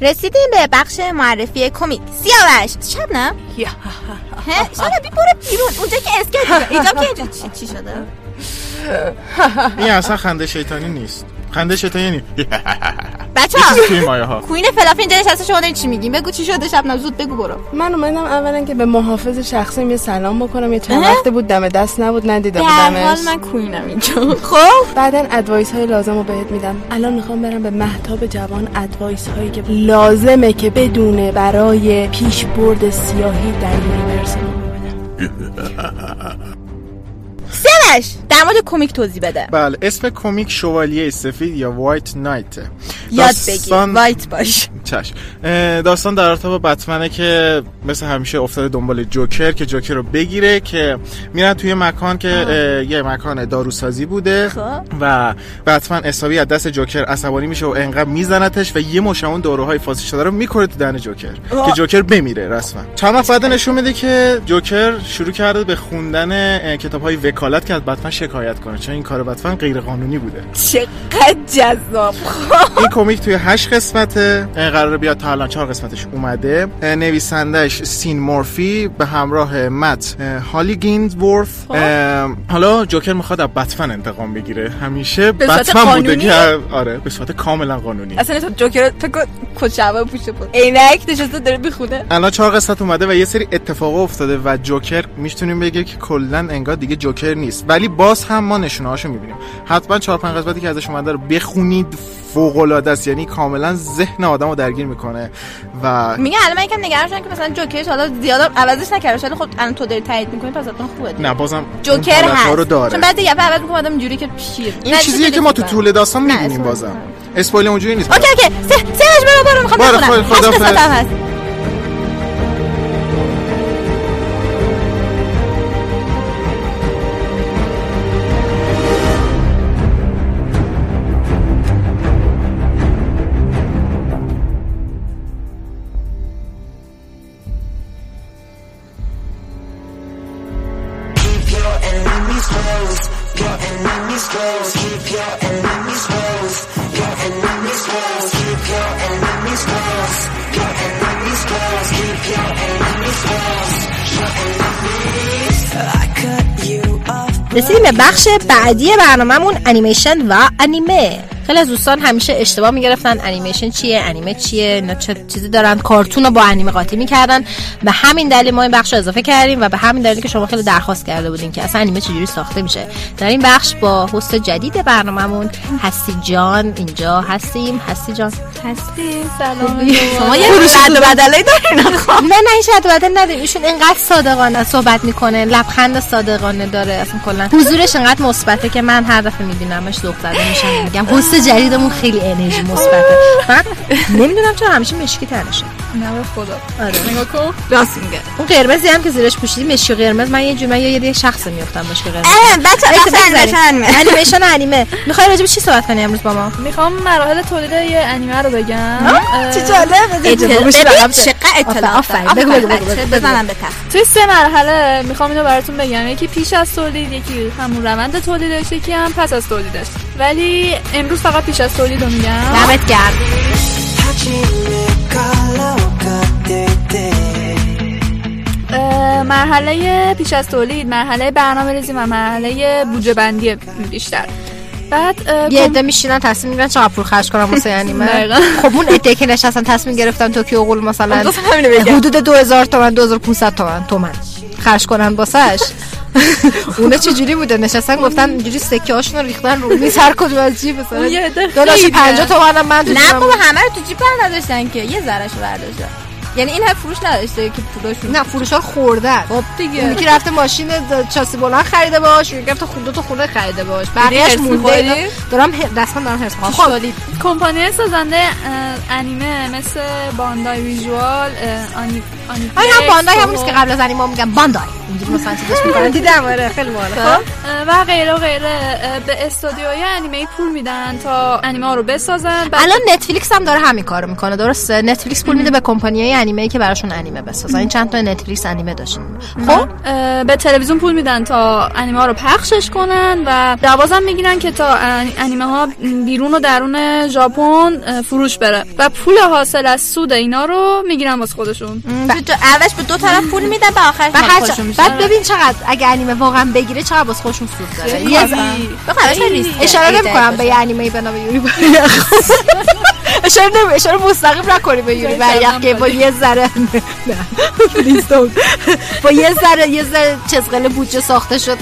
C: رسیدیم به بخش معرفی کمیک سیاوش شبنم شبنم بی برو بیرون. اونجا که اسکیت بود. اینجا که اینجا چی, چی شده؟
N: این اصلا خنده شیطانی نیست. خنده شیطانی یعنی
C: بچه ها. کوین فلافی اینجا نشسته شما چی میگین بگو چی شده شبنم زود بگو برو.
L: من اومدم اولا که به محافظ شخصیم یه سلام بکنم. یه چند؟ وقت بود دم دست نبود ندیده
C: به هر حال
L: بودمش
C: من کوینم اینجا. خب؟
L: بعدا advice های لازم رو بهت میدم. الان می‌خوام برم به مهتاب جوان advice هایی که لازمه که بدونه برای پیش برد سیاهی در
C: universe در مورد کمیک توضیح بده.
N: بله اسم کمیک شوالیه سفید یا White Knight
C: یاد بگیر. وایت باش.
N: اه، داستان در ارتباط با بتمنه که مثل همیشه افتاده دنبال جوکر که جوکر رو بگیره که میرن توی مکان که اه، یه مکان داروسازی بوده
C: خب.
N: و بتمن حسابی از دست جوکر عصبانی میشه و انقدر میزنتش و یه مشمون داروهای فاسد شده رو می‌کنه تو دهن جوکر که جوکر بمیره رسما. چند وقت بعد نشون میده که جوکر شروع کرده به خوندن کتاب های وکالت که از بتمن شکایت کنه. چون این کار بتمن غیر قانونی بوده.
C: چقدر جذاب.
N: این کمیک توی هشت قسمته. اه، قراره بیاد تا الان چهار قسمتش اومده. اه، نویسندش سین مورفی به همراه مت هالی گیندورف. اه، حالا جوکر می‌خواد از بتمن انتقام بگیره. همیشه بتمن بوده؟ که آره به صورت کاملا قانونی.
C: اصلا تو جوکر فکر کچبه پوشته بود عینک نشسته داره می‌خونه.
N: الان چهار قسمت اومده و یه سری اتفاق افتاده و جوکر می‌تونیم بگه که کلا انگار دیگه جوکر نیست. ولی باز هم ما نشونه هاشو می‌بینیم. حتما چهار پنج قسمتی که ازش اومده رو بخونید فوق العاده است. یعنی کاملا ذهن آدمو درگیر می‌کنه و
C: میگه الان من یکم نگران شدم که مثلا جوکرش حالا زیاد عوضش نکردش ولی خب الان تو داری تایید می‌کنی پس حتما خوبه.
N: نه بازم
C: جوکر هست
N: رو داره.
C: چون بعد دیگه عوض می‌کنم آدم اینجوری که شیر
N: این چیزیه که ما تو طول داستان می‌بینیم بازم. spoil اونجوری نیست.
C: okay okay. سه سهش برو برو می‌خوام بخونم.
N: خدا-
A: به بخش بعدی برنامهمون انیمیشن و انیمه خیلی از دوستان همیشه اشتباه می‌گرفتن. انیمیشن چیه؟ انیمه چیه؟ اینا چه چیزی دارن؟ کارتون رو با انیمه قاطی می‌کردن. به همین دلیل ما این بخش رو اضافه کردیم و به همین دلیل که شما خیلی درخواست کرده بودین که اصلا انیمه چجوری ساخته میشه. در این بخش با هست جدید برنامهمون هستی جان اینجا هستیم. هستی جان.
C: هستی. سلام.
A: شما یه رد و بدلی دارین نه نه هیچ رد و بدل نداریم. ایشون اینقدر صادقانه صحبت می‌کنه لبخند صادقانه داره. اصلا کلا حضورش اینقدر مثبته که من هر دفعه میبینمش ذوق زده میشم. میگم هست جدیدمون خیلی انرژی مثبته. من نمی‌دونم چرا همیشه مشکی تنشه
C: نه خدا.
A: آره.
C: نگاه کن. راست میگه.
A: اون قرمزی هم که زیرش پوشیدی مشکی قرمز. من یه جوری من یه یه شخص میافتم مشکی قرمز.
C: اه، بچه،. انیمیشن انیمه.
A: می‌خوای راجع به چی صحبت کنی امروز با ما؟
K: می‌خوام مراحل تولید یه انیمه رو بگم.
A: چه
K: اه،
A: جالب.
C: چقدر. داره.
A: بگو، بگو،.
C: بزنم به تخت
K: توی سه مرحله می‌خوام اینو براتون بگم. یکی پیش از تولید یکی همون روند تولیدش یکی هم پس از تولیدش. ولی امروز فقط پیش از تولید رو میگم.
A: دمت گرم.
K: مرحله پیش از تولید مرحله برنامه ریزی و مرحله بودجه بندی بیشتر بعد
A: یه عده میشینن تصمیم می‌گیرن چقدر پول خرج کنم واسه انیمه
K: دقیقاً.
A: خب اون عده که نشستن تصمیم گرفتن توکیو قول مثلا. حدود 2000 تومن 2500 تومن تومن خرج کنن واسش اونا چجوری بوده نشستن گفتن اینجوری سکه هاشون رو ریختن رو میز هر کدوم از جیب مثلا
C: خیلی.
A: 50 تومنم من
C: نه بابا. همه رو تو جیب نداشتن که یه ذرهشو برداشتن یعنی این هم فروش نداشته که پولاشون
A: نه فروش ها خوردن.
C: خب دیگه.
A: اون یکی رفته ماشین چاسی بلند خریده باش یکی رفته خود دو تا خونه خریده باش. بقیه‌اش
C: هرس
A: مونده. دارم رسما دارم هرس. خب.
K: کمپانی سازنده انیمه مثل باندای ویژوال آنی آنی
A: آره هم باندای همون
K: خب.
A: که قبل از انیما میگن باندای. اینجوری مثلا چیزش می‌کنن دیدم آره خیلی باحاله خب.
K: اه، و غیره و غیره. به استودیوهای انیمه پول میدن تا انیمه ها رو بسازن.
A: الان نتفلیکس هم داره همین کارو می‌کنه. درسته؟ نتفلیکس پول میده به کمپانیای انیمه که براشون انیمه بسازن. این چند تا نتفلیکس انیمه داشتین خب؟
K: اه، به تلویزیون پول میدن تا انیمه ها رو پخشش کنن و دوازم می‌گیرن که تا ان- انیمه ها بیرون و درون ژاپن فروش بره. و پول حاصل از سود اینا رو می‌گیرن واسه خودشون.
C: اولش به دو طرف پول میدن به آخرش
A: بعد ببین چقدر اگه انیمه واقعا بگیره چقدر واسه خودشون سود داره. اشاره نمی‌کنم به انیمه به نام یوری اشاره نمی اشاره مستقیم نکنیم به یوری بریخ که با یه ذره. با یه ذره یه ذره چزقل بودجه ساخته شد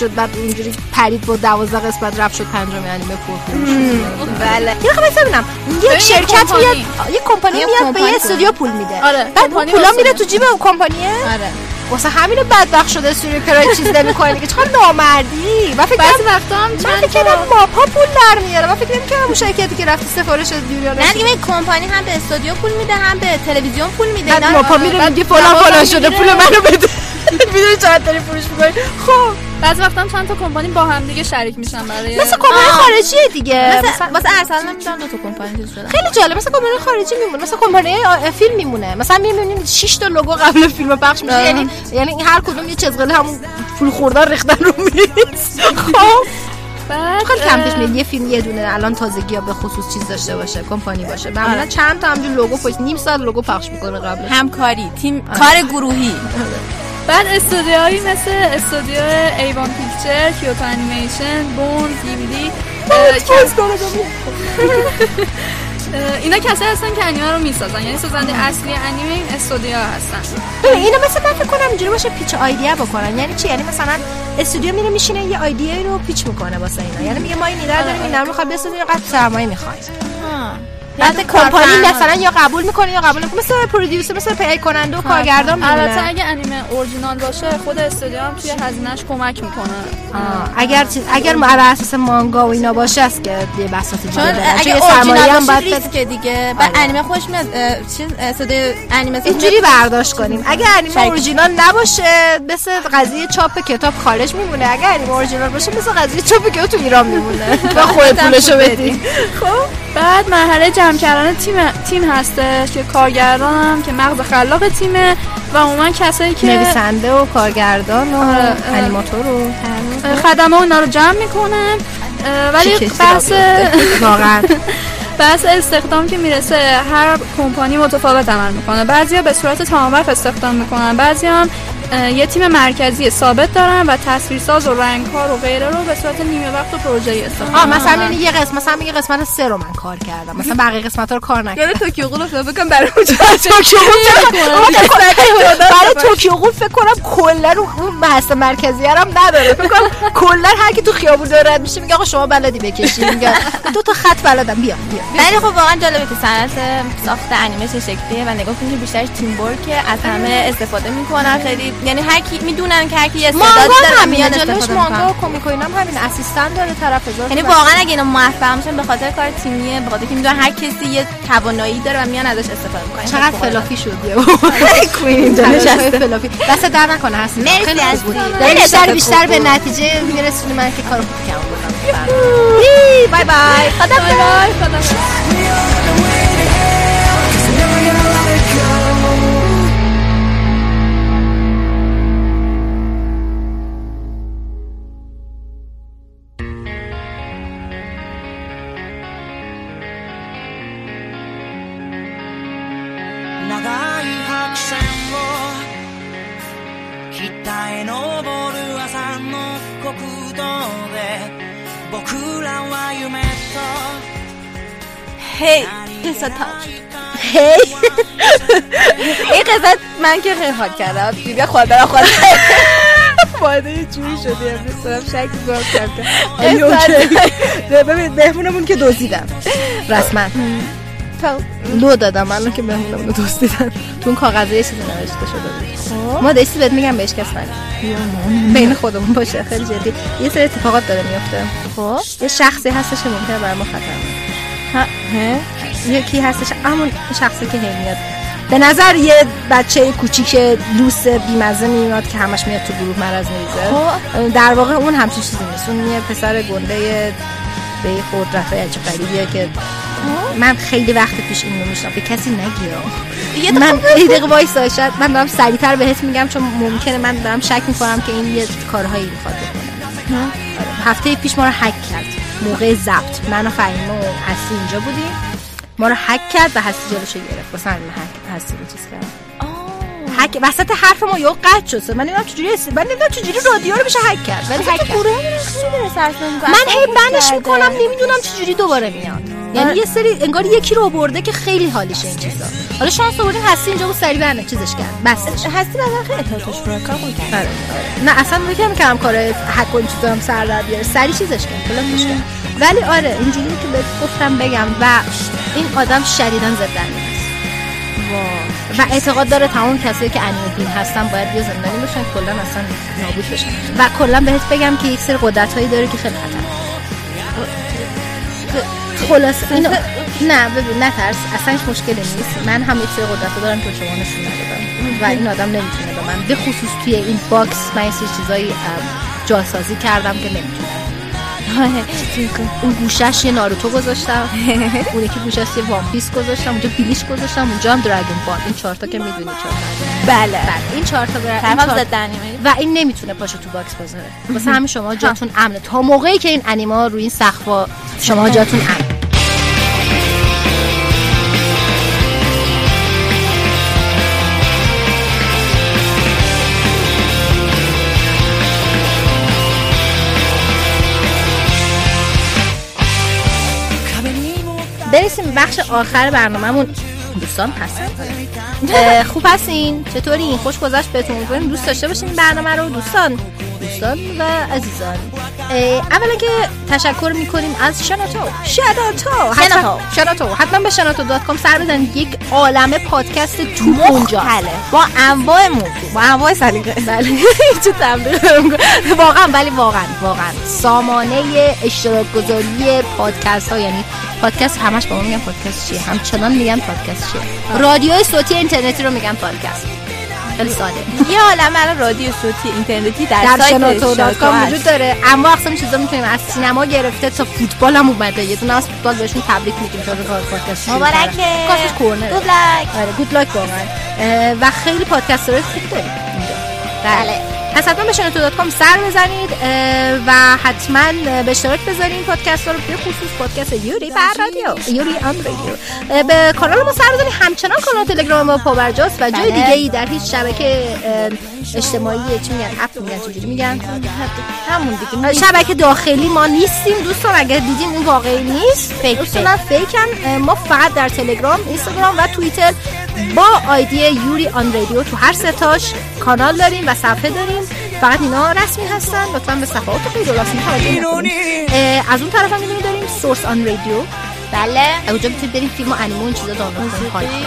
A: شد بعد اینجوری پرید با 12 قسمت رفت شد پنجم انیمه پرفروش شد.
C: بله.
A: یه دقیقه ببینم. یک شرکت. میاد یه کمپانی میاد به یه استودیو پول میده.
K: آره،
A: بعد پولا میره. تو جیب اون کمپانیه؟
C: آره.
A: واسه همین بدبخت شده استودیو کرای چیز نمی‌کنه دیگه چقدر نامردی؟ من فکر
K: بعضی وقتا هم
A: من
K: چند
A: فکر
K: تا
A: کردم ماپا پول در میاره. من فکر نمی‌کردم اون شرکتی که رفتی سفارش یوریان
C: نه دیگه کمپانی هم به استودیو پول میده هم به تلویزیون پول میده.
A: بعد
C: اینا-
A: ماپا. میره میگه فلان فلان شده. پول منو بده. می‌دونی چقدر داری فروش می‌کنی؟ خب.
K: بعضی وقتا چند تا کمپانی با هم دیگه شریک میشن برای
A: مثل کمپانی
C: آه.
A: خارجیه دیگه.
C: مثلا واسه ارسل نمی‌دونم دو تا کمپانی شدن.
A: خیلی جالب. مثل کمپانی خارجی میمونه. مثل کمپانی فیلم میمونه. مثلا می‌بینید 6 تا لوگو قبل فیلم پخش میشه. یعنی یعنی هر کدوم یه چزغله همون پول خوردن ریختن رو میز خب.
K: بعد
A: خیلی کم پیش میاد یه فیلم یه دونه الان تازگی ها به خصوص چیز داشته باشه کمپانی باشه. معمولا چند تا همجور لوگو پشت نیم ساعت لوگو پخش می‌کنه قبل
C: همکاری تیم کار گروهی.
K: بعد استودیوهایی مثل استودیو ایوان پیکچر کیوتو انیمیشن بون دیویدی اینا کسایی هستن که انیمه رو می‌سازن. یعنی سازنده اصلی انیمه این استودیو هستن.
A: اینو مثلا من فکر کنم اینجوری باشه پیچ آیدیا بکنن. یعنی چی؟ یعنی مثلا استودیو میره میشینه یه ایده رو پیچ می‌کنه واسه اینا. یعنی میگه ما این ایده رو داریم اینا رو می‌خواد بسازیم اینقدر سرمایه می‌خوایم. بعد کمپانی مثلا یا قبول می‌کنه یا قبول نمی‌کنه. مثل پرودیوسر مثل پی کننده و کارگردان میمونه.
K: البته اگه انیمه اورجینال باشه خود استودیو هم توی هزینهش کمک می‌کنه.
A: اگر چیز اگر بر اساس مانگا و اینا باشه است که یه بساطی
C: چون. اگه اورجینال
A: هم باید.
C: ریسک دیگه. بعد انیمه خوش میاد چیز صدای انیمه
A: اینجوری. برداشت کنیم. اگه انیمه. اورجینال نباشه مثل قضیه چاپ کتاب خارج میمونه. اگه انیمه اورجینال باشه مثل قضیه چاپ کتاب تو ایران میمونه. با خود پولشو بدی.
K: خب؟ بعد مرحله جمع کردن تیم تیم هستش که کارگردان هم که مغز خلاق تیمه و عموما کسایی که
A: نویسنده و کارگردان و
K: آره، اه.
A: انیماتور و
K: خدمه اونا رو جمع می‌کنن. ولی بحث؟
A: واقعا.
K: بحث استخدام که می‌رسه هر کمپانی متفاوت عمل می‌کنه. بعضیا به صورت تمام وقت استخدام می‌کنن. بعضی هم یه تیم مرکزی ثابت دارن و تصویرساز و رنگکار و غیره رو به صورت نیمه وقت و پروژه استخدام
A: آه مثلا. یعنی یه قسمت مثلا میگه قسمت سه رو من کار کردم. مثلا بقیه قسمت رو کار نکردم.
G: یاد توکیو غول افتاد بکنم برای اونجا
A: توکیو برای توکیو غول فکر کنم کلا رو اون بحث مرکزی هم نداره. فکر کنم کلا هر کی تو خیابون داره رد میشه میگه آقا شما بلدی بکشی. میگه دو تا خط بلدم. بیا بیا.
C: ولی خب واقعا جالبه که صنعت ساخت انیمه چه شکلیه و نگاه کنید که بیشترش تیم که از همه استفاده می‌کنن. خیلی یعنی هر کی می‌دونن که هر کی یه
A: مانگا
C: داره میاد
A: جلوش مانگا و
C: می‌کنن
A: کمیک و اینا هم همین assistant داره طرف هزار
C: یعنی واقعا اگه اینا موفق میشن به خاطر کار تیمیه به خاطر که می‌دونن هر کسی یه توانایی داره و میان ازش استفاده می‌کنن.
A: چقدر فلافی شد یه کوین اینجا نشسته. فلافی. دست در نکنه هست
C: مرسی
A: خیلی
C: از
A: بود. بیشتر. بیشتر به نتیجه میرسونی من که کار خوب کردم. بای بای
C: خدا بای هی قصه تا
A: هی
C: این قصه من که خیلی حال کردم. بیا خود برا خود
G: فایده یه جوری شده امروز دارم شک می‌کنم. کردم ببین مهمونمون که دزدیدم
A: رسما. لو دادم من که بهمونم رو دوست تو اون کاغذه یه چیزی نوشته شده بود. ما دستی بهت میگم بهش کس نگه بین خودمون باشه خیلی جدی. یه سری اتفاقات داره میفته. خب. یه شخصی هستش که ممکنه برای ما خطر. یکی هستش همون شخصی که هی میاد. به نظر یه بچه کوچیک لوس بیمزه میاد که همش میاد تو گروه مرض میریزه. در واقع اون همچین چیزی نیست. اون یه پسر گنده به یه قدرت های عجیب غریبیه که من خیلی وقت پیش این رو میشنم به کسی نگیرم من یه دقیقه وایسا شاید من دارم سریعتر بهت میگم چون ممکنه من دارم شک می‌کنم که این یه کارهایی می‌خواد بکنه. آره. هفته پیش ما رو حک کرد. موقع ضبط. من و فهیمه و هستی اینجا بودیم. ما رو حک کرد و هستی جلوشو گرفت. واسه همین حک هستی رو چیز کرد حک وسط حرف ما یهو قطع شد. من نمی‌دونم چجوری است من نمی‌دونم چجوری رادیو رو بشه حک کرد. ولی حک کرد. من هی بندش می‌کنم نمی‌دونم چجوری دوباره میاد. یعنی یه سری انگار یکی رو برده که خیلی حالیشه این چیزا. حالا شانس آوردیم هستی اینجا بود سری بنده چیزش کرد. بسش
C: هستی بعدا خیلی اطلاعاتش رو کار کرد
A: آره. نه اصلا فکر نمی‌کردم کار هک و این چیزا هم سر در بیاره. سری چیزش کرد block ش کرد. ولی آره اینجوری که بهت گفتم بگم و این آدم شدیدا ضد و اعتقاد داره تمام کسایی که انیمه بین هستن باید یه زندانی باشن کلا اصلا نابود بشن. و کلا بهت بگم که یک سری قدرت هایی داره که خیلی خطر خلاص اینو نه ببین نترس اصلا هیچ مشکلی نیست. من هم یک سری قدرت دارم که شما نشون ندادم. و این آدم نمی‌تونه به من به خصوص توی این box من یه چیزایی جاسازی کردم که نمی‌تونم. اون گوشش یه ناروتو گذاشتم. اون یکی گوشش یه وان پیس گذاشتم. اونجا بلیچ گذاشتم. اونجا هم دراگون بال. این چهار تا که می‌دونی چهار
C: بله.
A: بله. این چهار تا و این نمی‌تونه پاشو تو box بذاره. واسه همین شما جاتون امنه. تا موقعی که این انیمه روی این سقفا شما جاتون امن برسیم بخش آخر برنامهمون. دوستان هستن خوب هستین؟ چطوری؟ خوش گذشت بهتون. دوست داشته باشین این برنامه رو. دوستان دوستان و عزیزان. اولا که تشکر می‌کنیم از شناتو شناتو حتما شناتو حتما به شناتو دات کام سر بزنید. یک عالم پادکست تو اونجا.
C: با انواع موضوع با انواع سلیقه.
A: بله. چه تبلیغ. واقعا ولی واقعا واقعا. سامانه اشتراک گذاری پادکست ها یعنی پادکست همش با ما میگن پادکست چیه؟ همچنان میگن پادکست چیه؟ رادیو صوتی اینترنتی رو میگن پادکست. خیلی ساده.
C: یه عالم الان رادیو صوتی اینترنتی در,
A: در
C: سایت.
A: وجود داره. اما اقسام چیزا می‌تونیم از سینما گرفته تا فوتبال هم اومده. یه دونه از فوتبال بهشون تبریک میگیم تا کار پادکست
C: مبارکه.
A: کاسش corner.
C: Good luck.
A: آره good luck واقعا و خیلی پادکست های خوب داریم اینجا. بله. پس حتما به شنوتو dot com سر بزنید و حتما به اشتراک بذارین پادکست ها رو به خصوص پادکست یوری بر رادیو یوری آن رادیو. به کانال ما سر بزنید. همچنان کانال تلگرام ما پاورجاست و جای
C: بله.
A: دیگه ای در هیچ شبکه اجتماعی چی میگن اپ میگن چجوری میگن؟
C: همون دیگه.
A: شبکه داخلی ما نیستیم دوستان اگر دیدین این واقعی نیست فیک فیکن. اه، ما فقط در تلگرام اینستاگرام و توییتر با آیدی یوری آن رادیو تو هر ستاش کانال داریم و صفحه داریم. فقط اینا رسمی هستن لطفا به صفحات غیر رسمی توجه نکنید. اه، از اون طرف هم داریم سورس آن رادیو.
C: بله.
A: اونجا می‌تونید بریم فیلم و انیمه این چیزا دانلود کنید.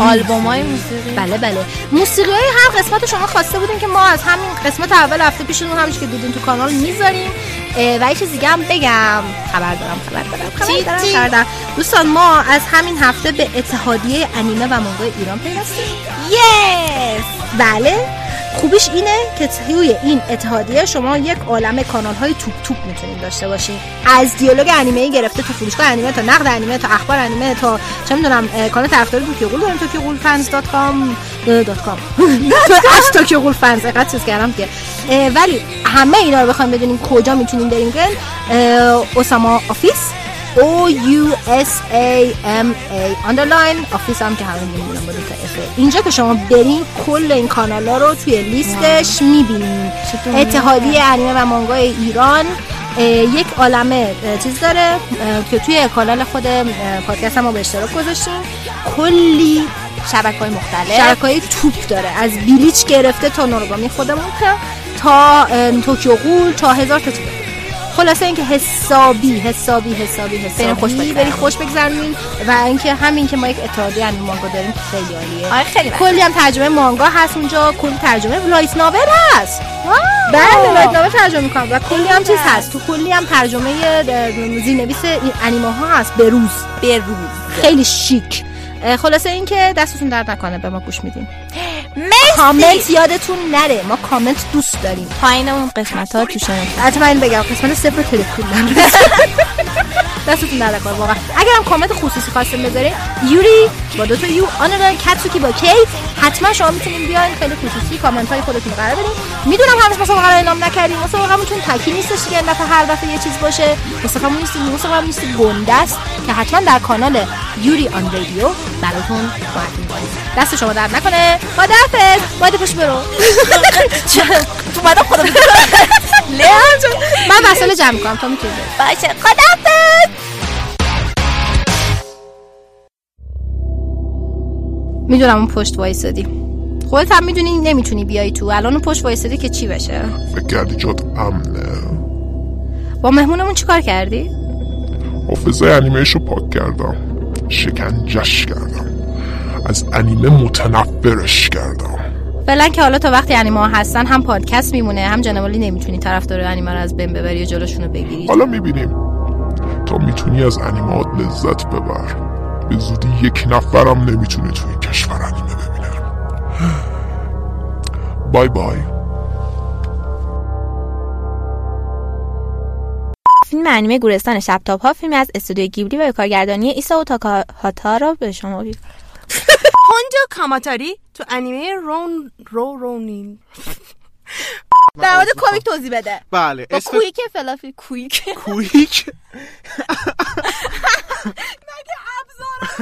C: آلبوم های موسیقی.
A: بله بله. موسیقی های هر قسمت شما خواسته بودیم که ما از همین قسمت اول هفته پیشتون همش که دیدین تو کانال می‌ذاریم. و یه چیز دیگه هم بگم. خبر دارم خبر دارم خبر؟ دارم؟ خبر دارم. دوستان ما از همین هفته به اتحادیه انیمه و مانگا ایران پیوستیم.
C: yes
A: بله. خوبیش اینه که توی این اتحادیه شما یک عالم کانال های توپ توپ می‌تونید داشته باشین. از دیالوگ انیمه گرفته تو فروشگاه انیمه تا نقد انیمه تا اخبار انیمه تا چه می‌دونم کانال طرفداری توکیو گول داریم توکیو گول fans دات کام. دات کام. تو از توکیو گول فنز اینقدر چیز کردم که. ولی همه اینا رو بخوایم بدونیم کجا می‌تونیم بریم که اوساما office O U S A M A. Underline office هم که همه می‌دونم با. اینجا که شما برین کل این کانال ها رو توی لیستش می‌بینین. اتحادیه انیمه و مانگای ایران یک عالمه چیز داره که توی کانال خود پادکست هم ما به اشتراک گذاشتیم. کلی
C: شبکه های مختلف.
A: شبکه های توپ داره. از بیلیچ گرفته تا نوروگامی خودمون که تا توکیو غول تا هزار تا چیز خلاصه اینکه حسابی حسابی حسابی حسابی.
C: خوش بگذرونیم.
A: بری خوش بگذرونین و اینکه همین که ما یک اتحادیه انیمه مانگا داریم خیلی عالیه.
C: آره خیلی بله.
A: کلی هم ترجمه مانگا هست اونجا کلی ترجمه light novel هست. بله light novel ترجمه می‌کنم. و کلی هم چیز هست. تو کلی هم ترجمه زیرنویس انیمه ها هست. به روز
C: به روز
A: خیلی شیک. خلاصه اینکه دستتون درد نکنه به ما گوش میدین. کامنت یادتون نره. ما کامنت دوست داریم.
C: پایین اون قسمت ها تو
A: حتما این بگم قسمت صفر تلکون دستتون درد نکنه واقعا. اگر هم کامنت خصوصی خواستین بذارین یوری با دو تا یو آنران کاتسوکی با کی؟ حتما شما می‌تونین بیاین خیلی خصوصی کامنت های خودتون قرار بدین. می‌دونم هنوز مسابقه رو اعلام نکردیم مسابقه چون تکی نیستش که این دفعه هر دفعه یه چیز باشه. مسابقه نیست مسابقه نیست گنده است که حتما در کانال یوری آن رادیو براتون می‌کنیم دست شما درد نکنه. خداحافظ باید پشت برو.
C: تو
A: لیان جون من وسایل جمع کنم تا می‌تونی
C: باشه. خدافظ
A: می‌دونم اون پشت وایسادی. خودت هم می‌دونی نمی‌تونی بیای تو. الان اون پشت وایسادی که چی بشه؟
B: فکر کردی جات امنه.
A: با مهمونمون چیکار کردی؟
B: حافظه انیمهش رو پاک کردم. شکنجش کردم. از انیمه متنفرش کردم.
A: فعلا که حالا تا وقتی انیمه ها هستن هم پادکست میمونه هم جنوالی نمی‌تونی طرفدار انیمه رو از بین ببری و جلوشونو بگیری.
B: حالا می‌بینیم. تا می‌تونی از انیمات لذت ببر. به زودی یک نفرم نمی‌تونه توی این کشور انیمه ببینه. بای بای.
C: فیلم انیمه گورستان شبتاب ها فیلم از استودیو گیبلی و به کارگردانی ایسا و تاکاهاتا را به شما بی...
G: هونجا کاماتاری تو انیمه رون رو رونین. در مورد کمیک توضیح بده.
N: بله
C: با
N: اسم
C: کویک فلافی کویک.
N: کویک؟
G: مگه ابزار